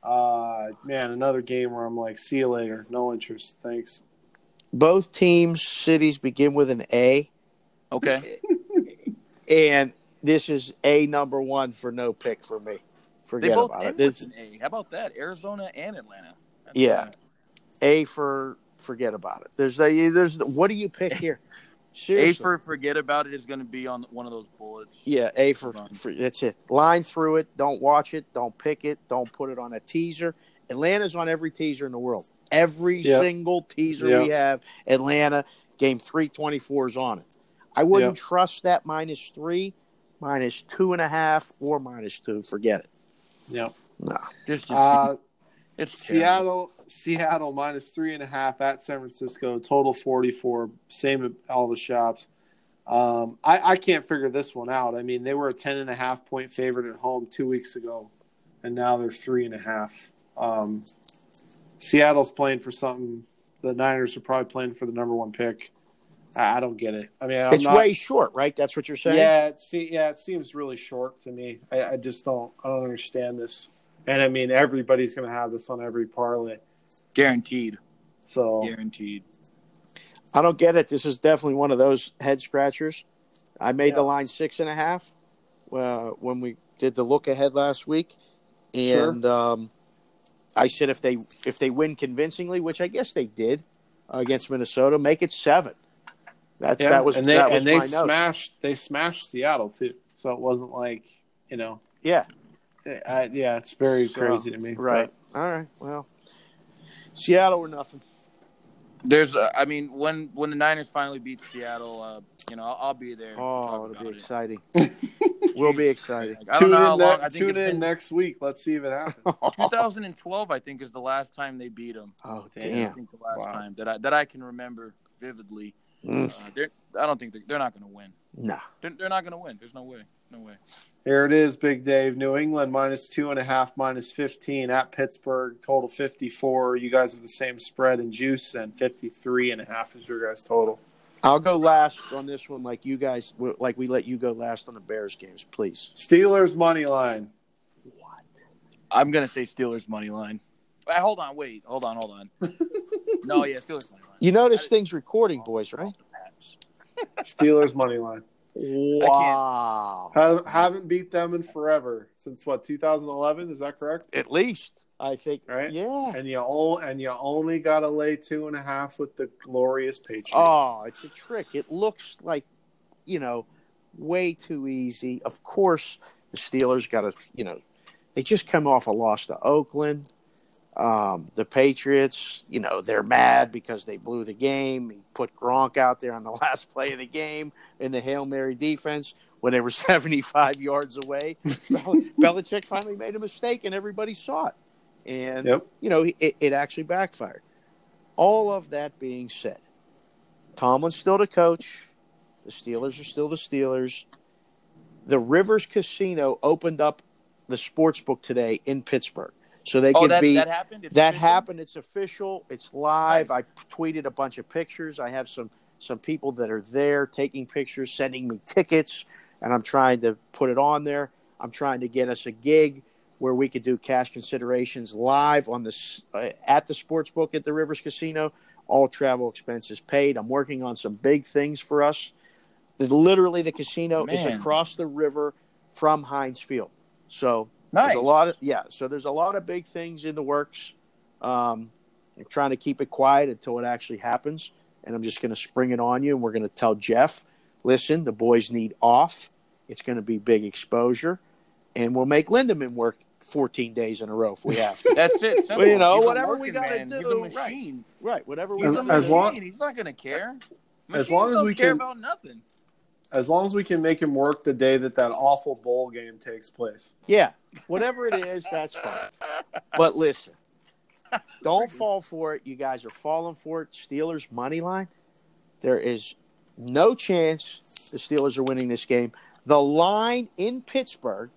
Uh man, another game where I'm like, see you later. No interest. Thanks.
Both teams' cities begin with an A,
Okay.
and this is A number one for no pick for me.
They
Forget
both
about
end
it.
with
This,
an A. How about that? Arizona and Atlanta. That's
Yeah.
uh,
A for forget about it. There's a, there's what do you pick here?
A for forget about it is going to be on one of those bullets.
Yeah, A for,
Hold
for that's it. Line through it. Don't watch it. Don't pick it. Don't put it on a teaser. Atlanta's on every teaser in the world. Every
Yep.
single teaser we have, Atlanta game three twenty four is on it. I wouldn't
Yep.
trust that minus three, minus two and a half, or minus two. Forget it.
Yep.
No.
Just, just
Uh,
it's.
Seattle, Seattle minus three and a half at San Francisco. Total forty-four. Same at all the shops. Um, I, I can't figure this one out. I mean, they were a ten and a half point favorite at home two weeks ago, and now they're three and a half. Um, Seattle's playing for something. The Niners are probably playing for the number one pick. I, I don't get it. I mean, I'm
it's
not,
way short, right? That's what you're saying.
yeah, it se- yeah, it seems really short to me. I, I just don't, I don't understand this. And I mean, everybody's going to have this on every parlay.
guaranteed.
So
Guaranteed.
I don't get it. This is definitely one of those head scratchers. I made
Yeah.
the line six and a half uh, when we did the look ahead last week,
Sure.
and um, I said if they if they win convincingly, which I guess they did uh, against Minnesota, make it seven. That's
yeah,
that was
and they
that was
and they
my notes.
they smashed Seattle too. So it wasn't like you know,
Yeah,
I, yeah, it's very
So,
crazy to me.
right. All right. Well, Seattle or nothing.
There's, uh, I mean, when when the Niners finally beat Seattle, uh, you know, I'll, I'll be there. to
Oh,
talk
it'll
about
be
it.
exciting. we'll be excited.
I don't
Tune
know
in,
how
ne-
I think
tune in
been
next week. Let's see if it happens.
2012. I think is the last time they beat them.
Oh
I
damn!
think the last
Wow.
time that I that I can remember vividly.
Mm,
Uh, I don't think they're, they're not going to win.
nah.
They're, they're not going to win. There's no way. No way.
Here it is, Big Dave. New England minus two and a half, minus fifteen at Pittsburgh. Total fifty four. You guys have the same spread and juice, and fifty three and a half is your guys' total.
I'll go last on this one, like you guys, like we let you go last on the Bears games, please.
Steelers money line.
What?
I'm gonna say Steelers money line. Wait, hold on, wait, hold on, hold on. no, yeah, Steelers money line.
You notice this thing's recording, boys, right?
Steelers money line.
Wow.
Haven't, haven't beat them in forever since what 2011? Is that correct?
At least I think.
Right.
Yeah.
And you o- and you only got to lay two and a half with the glorious Patriots.
Oh, it's a trick. It looks like, you know, way too easy. Of course, the Steelers got to, you know, they just come off a loss to Oakland. Um, the Patriots, you know, they're mad because they blew the game. He put Gronk out there on the last play of the game in the Hail Mary defense when they were 75 yards away. Bel- Belichick finally made a mistake and everybody saw it. And,
Yep.
you know, it, it actually backfired. All of that being said, Tomlin's still the coach. The Steelers are still the Steelers. The Rivers Casino opened up the sports book today in Pittsburgh. So they
Oh,
could
that,
be
that happened. It's
that
official?
happened. It's official. It's live.
Nice.
I tweeted a bunch of pictures. I have some some people that are there taking pictures, sending me tickets, and I'm trying to put it on there. I'm trying to get us a gig where we could do cash considerations live on the uh, at the sports book at the Rivers Casino. All travel expenses paid. I'm working on some big things for us. Literally, the casino is across the river from Heinz Field. So
Nice.
there's a lot of yeah. So there's a lot of big things in the works. Um, I'm trying to keep it quiet until it actually happens, and I'm just going to spring it on you. And we're going to tell Jeff, listen, the boys need off. It's going to be big exposure, and we'll make Lindemann work 14 days in a row if we have to.
That's it. Simple.
Well, you know,
He's
whatever we gotta
man. He's
do,
a
right.
machine.
right, right. whatever we
He's
As-
a
as
machine.
long-
He's not gonna care.
As long as
don't
we
care
can-
about nothing.
As long as we can make him work the day that that awful bowl game takes place.
Yeah, whatever it is, that's fine. But listen, don't fall for it. You guys are falling for it. Steelers money line. There is no chance the Steelers are winning this game. The line in Pittsburgh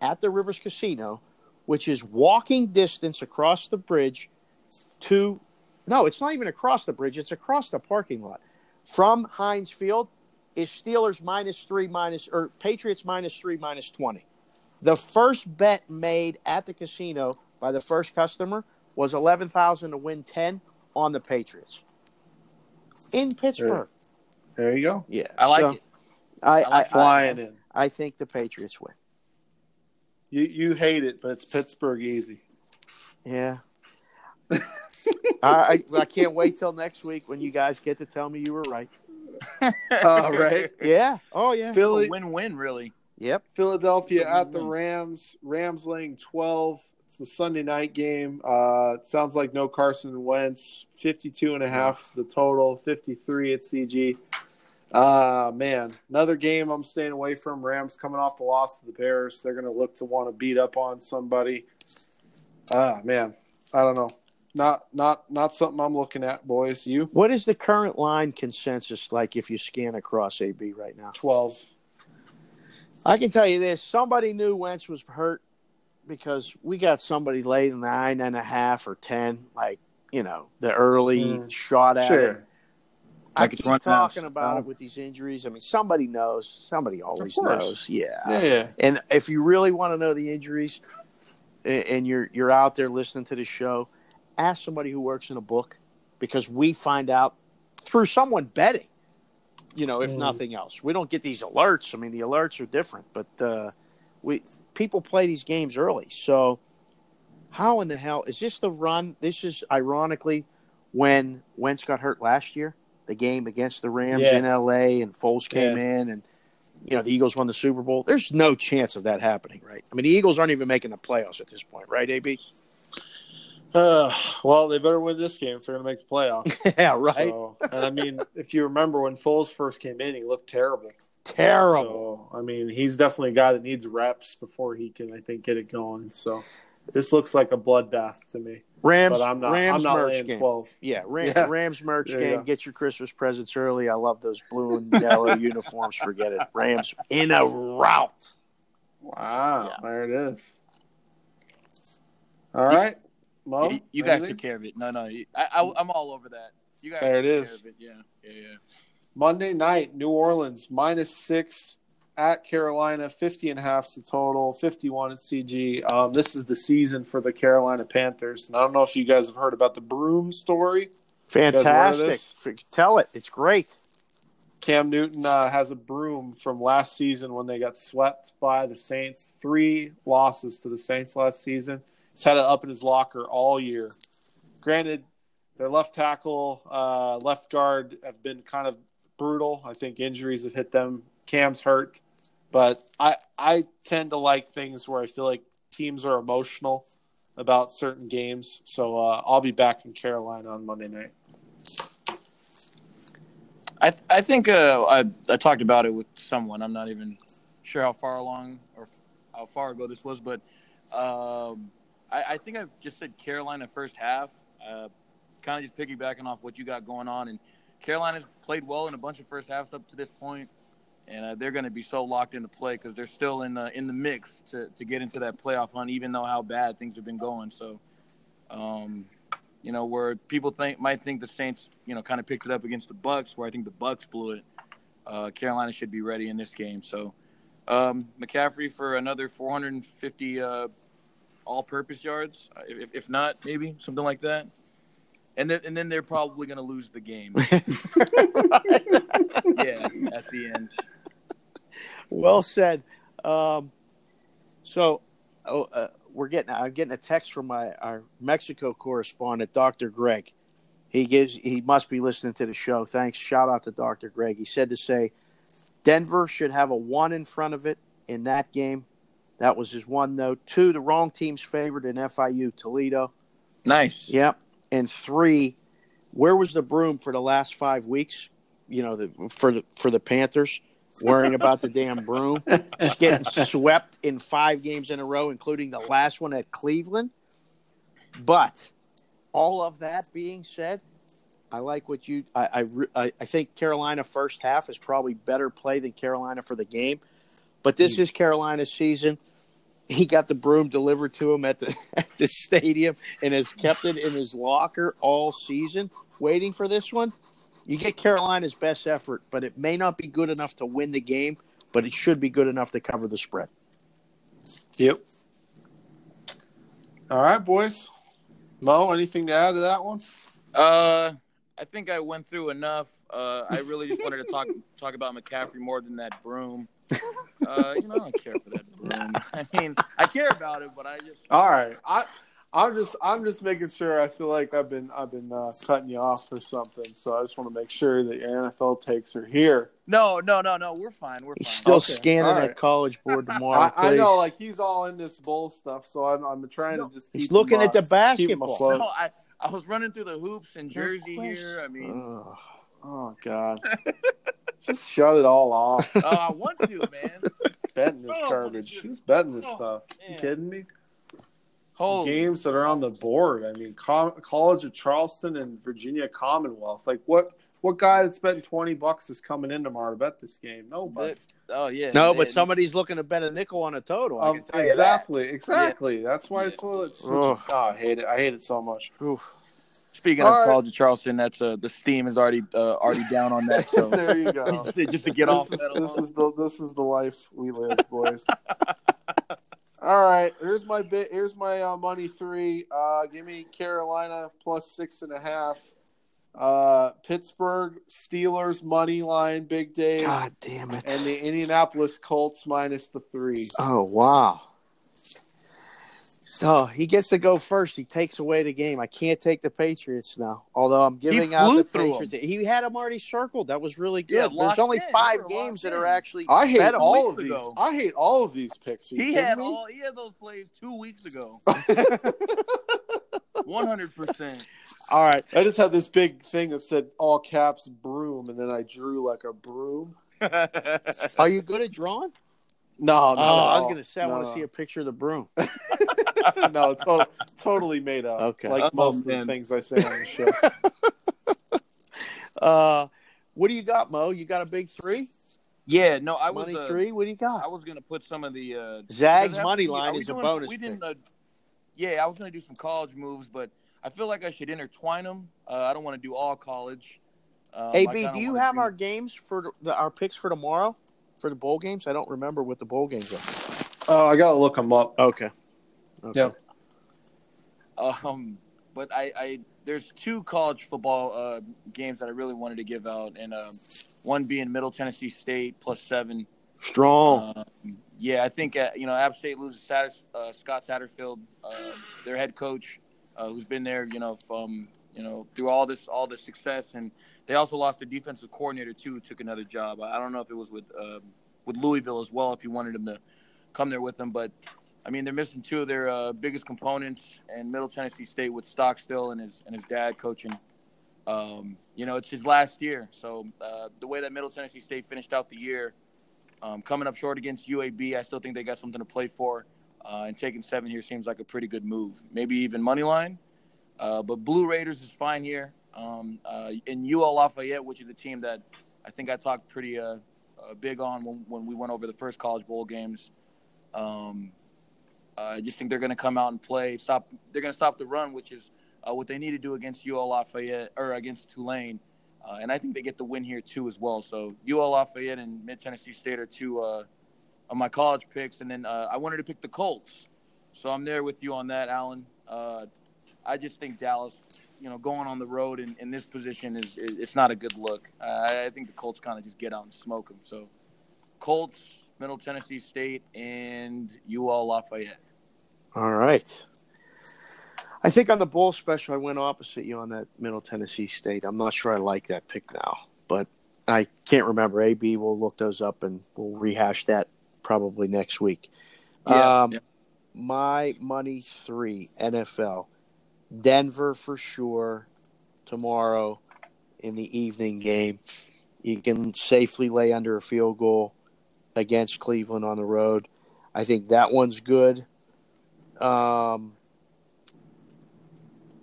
at the Rivers Casino, which is walking distance across the bridge to no, it's not even across the bridge, it's across the parking lot. From Heinz Field is Steelers minus three minus or Patriots minus three minus twenty. The first bet made at the casino by the first customer was eleven thousand to win ten on the Patriots in Pittsburgh.
There you go.
Yeah,
I like
so
it.
I,
I like
I,
Flying
I,
in.
I think the Patriots win.
You you hate it, but it's Pittsburgh easy.
Yeah. I, I I can't wait till next week when you guys get to tell me you were right.
All right.
Yeah. Oh yeah.
Philly,
A win-win, really.
Yep.
Philadelphia
It's a
at the. Rams. Rams laying 12. It's the Sunday night game. Uh, it sounds like no Carson Wentz. 52 and a half is the total. 53 at CG. Uh, man, another game I'm staying away from. Rams coming off the loss to the Bears. They're going to look to want to beat up on somebody. Ah, man, I don't know. Not not not something I'm looking at, boys. You
What is the current line consensus like if you scan across AB right now?
12.
I can tell you this: somebody knew Wentz was hurt because we got somebody late nine and a half or ten, like you know, the early
Mm.
shot at it.
Sure.
I
Like it's
keep
run
talking
house.
about
Oh.
it with these injuries. I mean, somebody knows. Somebody always knows. Yeah.
Yeah, yeah.
And if you really want to know the injuries, and you're you're out there listening to the show, ask somebody who works in a book, because we find out through someone betting. You know, if
Mm.
nothing else, we don't get these alerts. I mean, the alerts are different, but uh, we people play these games early. So, how in the hell is this the run? This is ironically when Wentz got hurt last year, the game against the Rams
Yeah.
in LA, and Foles came
Yeah.
in and you know, the Eagles won the Super Bowl. There's no chance of that happening, right? I mean, the Eagles aren't even making the playoffs at this point, right, AB?
Uh, well, they better win this game if they're going to make the playoffs.
yeah, right.
So, and I mean, if you remember when Foles first came in, he looked terrible.
Terrible.
So, I mean, he's definitely a guy that needs reps before he can, I think, get it going. So, this looks like a bloodbath to me.
Rams,
But I'm not.
Rams
I'm not
merch game.
twelve.
Yeah, Ram,
Yeah.
Rams merch
There
game. Get your Christmas presents early. I love those blue and yellow uniforms. Forget it. Rams in a rout.
Wow,
Yeah.
there it is. All right, Mo.
you, you guys
anything?
took care of it. No, no, I, I, I'm all over that. You guys
There it
took care of it. Yeah, yeah, yeah.
Monday night, New Orleans minus six at Carolina, 50 and a half the total, 51 at CG. Um, this is the season for the Carolina Panthers. And I don't know if you guys have heard about the Broom story. guys aware of
Fantastic. Tell it. It's great.
Cam Newton uh, has a broom from last season when they got swept by the Saints. Three losses to the Saints last season. He's had it up in his locker all year. Granted, their left tackle, uh, left guard have been kind of brutal. I think injuries have hit them. Cam's hurt, but I I tend to like things where I feel like teams are emotional about certain games. So uh, I'll be back in Carolina on Monday night.
I I think uh, I I talked about it with someone. I'm not even sure how far along or how far ago this was, but um, I, I think I've just said Carolina first half. Uh, kind of just piggybacking off what you got going on, and Carolina's played well in a bunch of first halves up to this point, and uh, they're going to be so locked into play because they're still in the in the mix to to get into that playoff hunt, even though how bad things have been going. So. Um, you know, where people think might think the Saints, you know, kind of picked it up against the Bucks, where I think the Bucks blew it. Uh, Carolina should be ready in this game. So, um, McCaffrey for another 450 uh, all-purpose yards, uh, if, if not, maybe something like that. And then and then they're probably going to lose the game. yeah, at the end.
Well said. Um, so, oh, uh, we're getting. I'm getting a text from my our Mexico correspondent, Doctor Greg. He gives. He must be listening to the show. Thanks. Shout out to Doctor Greg. He said to say, Denver should have a one in front of it in that game. That was his one note. Two, the wrong team's favored in FIU Toledo.
Nice.
Yep. And three, where was the broom for the last five weeks? You know, the, for the for the Panthers, worrying about the damn broom, just getting swept in five games in a row, including the last one at Cleveland. But all of that being said, I like what you. I I, I I think Carolina first half is probably better play than Carolina for the game, but this hmm. is Carolina's season. He got the broom delivered to him at the at the stadium and has kept it in his locker all season, waiting for this one. You get Carolina's best effort, but it may not be good enough to win the game, but it should be good enough to cover the spread.
Yep. All right, boys. Mo, anything to add to that one?
Uh, I think I went through enough. Uh, I really just wanted to talk talk about McCaffrey more than that broom. Uh, you know, I don't care for that broom. I mean, I care about it, but I just
All right. I I'm just I'm just making sure. I feel like I've been I've been uh, cutting you off or something, so I just want to make sure that your NFL takes are here.
no, no, no, no. We're fine. We're
He's still
Okay,
scanning
all
that
right.
college board tomorrow.
I, I know, like he's all in this bowl stuff, so I'm I'm trying
No,
to just. Keep
he's looking
uh,
at the basketball.
afloat.
No, I I was running through the hoops in Jersey here. I mean,
Ugh.
Oh God! Just shut it all off.
oh, I want to, man.
betting this
Oh,
garbage. Who's betting this
Oh,
stuff? You kidding me?
Holy
Games that are on the board. I mean, Com- College of Charleston and Virginia Commonwealth. Like what? What guy that's betting twenty bucks is coming in tomorrow to bet this game? Nobody.
Oh yeah.
No,
man.
but somebody's looking to bet a nickel on a total. I
Um,
can tell you that.
exactly, exactly. That's why
Yeah.
it's so. It's such oh, I hate it. I hate it so much.
Oof.
Speaking
All
of
right.
College of Charleston, that's uh, the steam is already uh, already down on that. So
there you go.
just, to, just to get off
this,
that
is, this is the this is the life we live, boys. All right, here's my bit. Here's my uh, money three. Uh, give me Carolina plus six and a half. Uh, Pittsburgh Steelers money line, Big Dave,
God damn it.
and the Indianapolis Colts minus the three.
oh, wow. So he gets to go first. He takes away the game. I can't take the Patriots now. Although I'm giving out the
through
Patriots. He had them already circled. That was really
Yeah,
good. There's only
in.
five
You
games that
in.
are actually.
I hate all
weeks
of these.
ago.
I hate all of these picks.
He had
me?
all he had those plays two weeks ago. One hundred percent.
All right.
I just had this big thing that said all caps broom, and then I drew like a broom.
Are you good at drawing?
No,
Oh,
no,
I was going to say, I
No,
want to
no.
see a picture of the broom.
no, to- totally made up.
Okay.
like
Oh,
most of the things I say on the show.
Uh, what do you got, Mo? You got a big three?
Yeah, no, I was
Money
uh,
three? What do you got?
I was gonna put some of the uh,
Zags
does it have
money line
are we
is a bonus
We didn't. Uh, yeah, I was gonna do some college moves, but I feel like I should intertwine them. Uh, I don't want to do all college. Um, I
AB, do you
wanna
have our games for the, our picks for tomorrow for the bowl games? I don't remember what the bowl games are.
Oh, I gotta look them up.
Okay. okay.
Yeah.
Um, but I, I there's two college football uh, games that I really wanted to give out, and um, one being Middle Tennessee State plus seven.
Strong.
Um, yeah, I think uh, you know App State loses Satters, uh, Scott Satterfield, uh, their head coach, uh, who's been there, you know, from you know through all this all this success, and they also lost their defensive coordinator too, took another job. I don't know if it was with um with Louisville as well, if he wanted him to come there with them, but I mean they're missing two of their uh, biggest components, and Middle Tennessee State with Stockstill and his and his dad coaching. Um, you know, it's his last year, so uh, the way that Middle Tennessee State finished out the year. Um, coming up short against UAB, I still think they got something to play for, uh, and taking seven here seems like a pretty good move. Maybe even money line, uh, but Blue Raiders is fine here. Um, uh, in UL Lafayette, which is a team that I think I talked pretty uh, uh, big on when, when we went over the first college bowl games. Um, I just think they're going to come out and play. Stop. They're going to stop the run, which is uh, what they need to do against UL Lafayette or against Tulane. Uh, and I think they get the win here too as well. So UL Lafayette and Mid Tennessee State are two uh, of my college picks, and then I wanted to pick the Colts. So I'm there with you on that, Alan. I just think Dallas, you know, going on the road in, in this position is, is it's not a good look. I, I think the Colts kind of just get out and smoke them. So Colts, Middle Tennessee State, and UL Lafayette.
All right. I think on the bowl special, I went opposite you on that Middle Tennessee State. I'm not sure I like that pick now, but I can't remember. AB we'll look those up and we'll rehash that probably next week.
Yeah,
um,
yeah.
My money three NFL, Denver for sure. Tomorrow in the evening game, you can safely lay under a field goal against Cleveland on the road. I think that one's good. Um,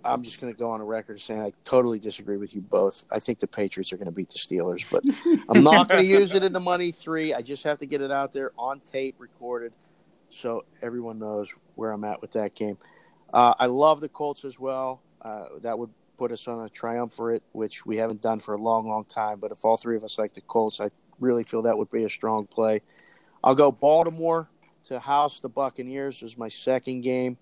I'm just going to go on a record saying I totally disagree with you both. I think the Patriots are going to beat the Steelers, but I'm not going to use it in the money three. I just have to get it out there on tape, recorded, so everyone knows where I'm at with that game. Uh, I love the Colts as well. Uh, that would put us on a triumvirate, which we haven't done for a long, long time. But if all three of us like the Colts, I really feel that would be a strong play. I'll go Baltimore to house the Buccaneers as my second game,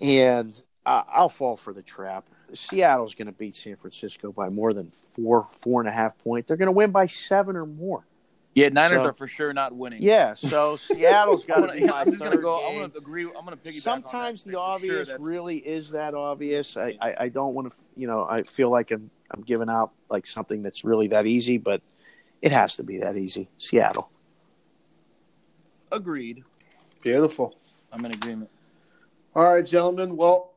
and I'll fall for the trap. Seattle's going to beat San Francisco by more than four, four and a half points. They're going to win by seven or more.
Yeah, Niners
So-
are for sure not winning.
Yeah, so Seattle's got
I'm,
to
gonna,
be my
I'm gonna
third
go.
game.
I'm gonna agree. I'm gonna piggyback.
Sometimes
on that.
the obvious
sure,
really is that obvious. I, I, I don't want to, you know, I feel like I'm, I'm giving out like something that's really that easy, but it has to be that easy. Seattle.
agreed.
Beautiful.
I'm in agreement.
All right, gentlemen. Well,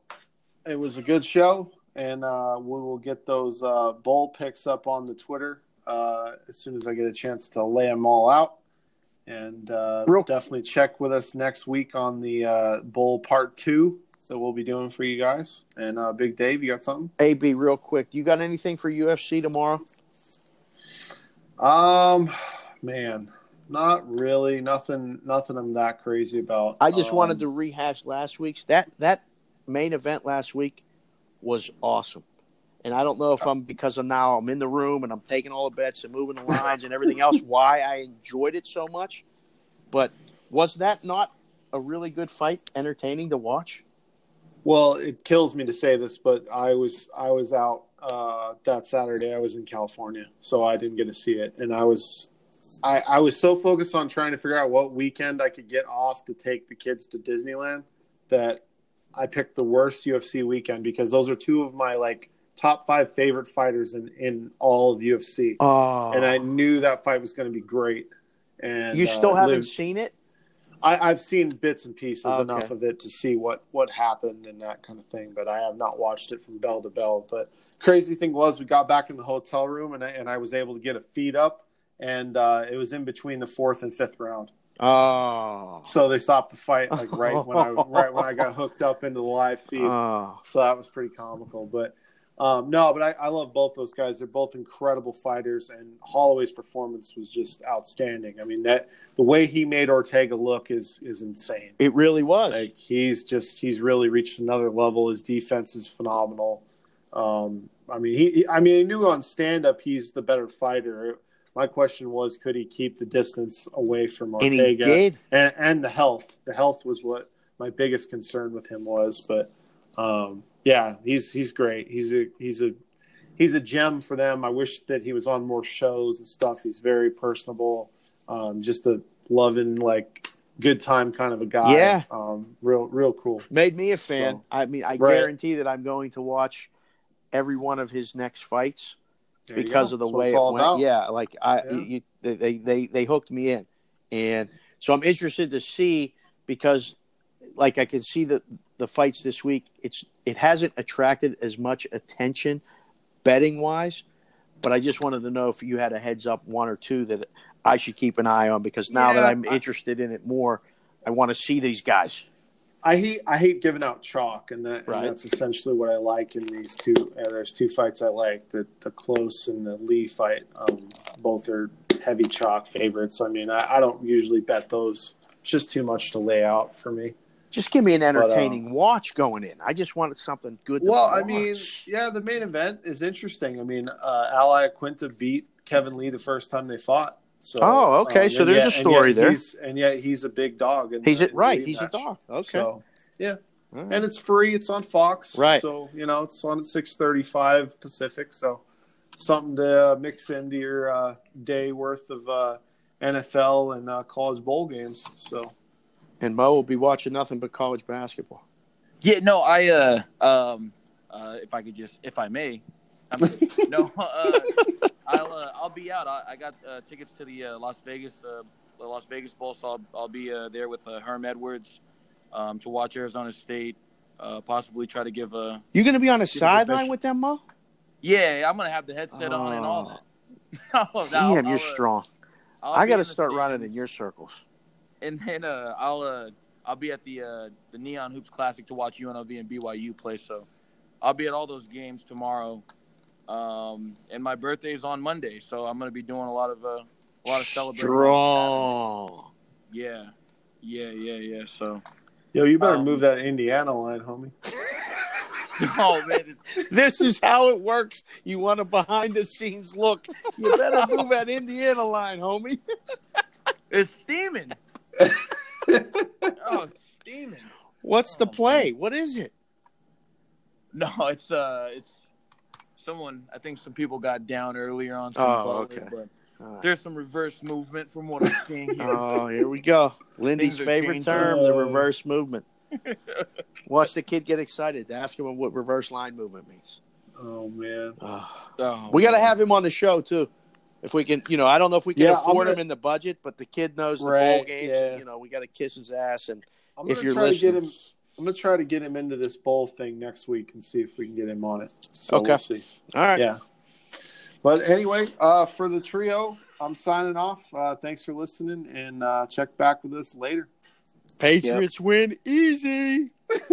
it was a good show, and uh, we will get those uh, bowl picks up on the Twitter uh, as soon as I get a chance to lay them all out. And uh,
Real-
definitely check with us next week on the uh, bowl part two that we'll be doing for you guys. And uh, Big Dave, you got something?
AB, real quick, you got anything for UFC tomorrow?
Um, man, not really. Nothing. Nothing. I'm that crazy about.
I just
Um,
wanted to rehash last week's. That that main event last week was awesome. And I don't know if I'm because of now I'm in the room and I'm taking all the bets and moving the lines and everything else why I enjoyed it so much. But was that not a really good fight, entertaining to watch?
Well, it kills me to say this, but I was I was out uh, that Saturday. I was in California, so I didn't get to see it, and I was I, I was so focused on trying to figure out what weekend I could get off to take the kids to Disneyland that I picked the worst UFC weekend because those are two of my like top five favorite fighters in in all of UFC,
Oh,
and I knew that fight was going to be great. And
you still
uh,
haven't
lived-
seen it?
I, I've seen bits and pieces
Okay.
enough of it to see what what happened and that kind of thing, but I have not watched it from bell to bell. But crazy thing was, we got back in the hotel room and I, and I was able to get a feed up, and uh, it was in between the fourth and fifth round.
Oh,
So they stopped the fight like right when I right when I got hooked up into the live feed.
oh.
So that was pretty comical. But um, no, but I, I love both those guys. They're both incredible fighters, and Holloway's performance was just outstanding. I mean that the way he made Ortega look is is insane.
it really was.
Like he's just he's really reached another level. His defense is phenomenal. Um, I mean, he, I mean, I knew on stand up he's the better fighter. My question was, could he keep the distance away from Ortega?
And he did.
and, and the health. The health was what my biggest concern with him was. But um, yeah, he's he's great. He's a he's a he's a gem for them. I wish that he was on more shows and stuff. He's very personable, um, just a loving like good time kind of a guy.
Yeah.
um, real real cool.
Made me a fan.
So-
I mean, I
Right.
guarantee that I'm going to watch every one of his next fights
There
because of the
That's
way it went.
about.
Yeah, like I,
Yeah.
You, they, they they hooked me in, and so I'm interested to see because, like, I can see the the fights this week. It's it hasn't attracted as much attention betting wise, but I just wanted to know if you had a heads up one or two that I should keep an eye on because now that I'm
I-
interested in it more, I want to see these guys.
I hate I hate giving out chalk, and, that,
Right.
and that's essentially what I like in these two. Uh, there's two fights I like: the the close and the Lee fight. Um, both are heavy chalk favorites. I mean, I, I don't usually bet those. It's just too much to lay out for me.
Just give me an
uh,
entertaining watch going in. I just wanted something good. To
Well, I mean, yeah, the main event is interesting. I mean, uh, Al Iaquinta beat Kevin Lee the first time they fought. So,
Oh, okay.
um,
So
and
there's a
and
story there.
He's, and yet he's a big dog. In
he's
the,
it
in the
right. He's a dog. Okay.
So, yeah,
right.
and it's free. It's on Fox.
Right.
So you know, it's on at six thirty-five Pacific. So something to uh, mix into your uh, day worth of uh, NFL and uh, college bowl games. So
And Mo will be watching nothing but college basketball.
Yeah, no, I uh um uh if I could just if I may, I'm, no, uh, I'll uh, I'll be out. I, I got uh, tickets to the uh, Las Vegas uh, the Las Vegas Bowl, so I'll, I'll be uh, there with uh, Herm Edwards um, to watch Arizona State. Uh, possibly try to give a
You're going to be on a sideline with them, Mo?
yeah. I'm gonna have the headset on and all that. I'll-
Damn,
I'll,
you're
uh,
strong.
I'll
I got to start running in your circles.
And then uh, I'll uh, I'll be at the uh, the Neon Hoops Classic to watch UNLV and BYU play. So I'll be at all those games tomorrow. Um, and my birthday is on Monday, so I'm gonna be doing a lot of uh, a lot of celebrating.
Strong.
Yeah, yeah, yeah, yeah. So
yo, you better
Um,
move that Indiana line, homie.
oh man,
This is how it works. You want a behind the scenes look. You better move that Indiana line, homie.
it's steaming. Oh, it's steaming.
What's the
Oh,
play? What is it?
No, it's uh, it's someone. I think some people got down earlier on. Some
Oh,
Butler,
okay.
But
All right.
there's some reverse movement from what I'm seeing here.
Oh, here we go. Lindy's favorite
changing.
term, the reverse movement. Watch the kid get excited. To ask him what reverse line movement means.
Oh man.
Oh,
We got to
man.
have him on the show too, if we can. You know, I don't know if we can
Yeah,
afford
gonna-
him in the budget, but the kid knows the bowl
Right,
games.
yeah.
And, you know, we got to kiss his ass. And
I'm
If
gonna
you're
try to
listening.
get him. I'm gonna try to get him into this bowl thing next week and see if we can get him on it. So
Okay.
we'll see.
all right,
Yeah. But anyway, uh, for the trio, I'm signing off. Uh, thanks for listening, and uh, check back with us later.
Patriots win easy.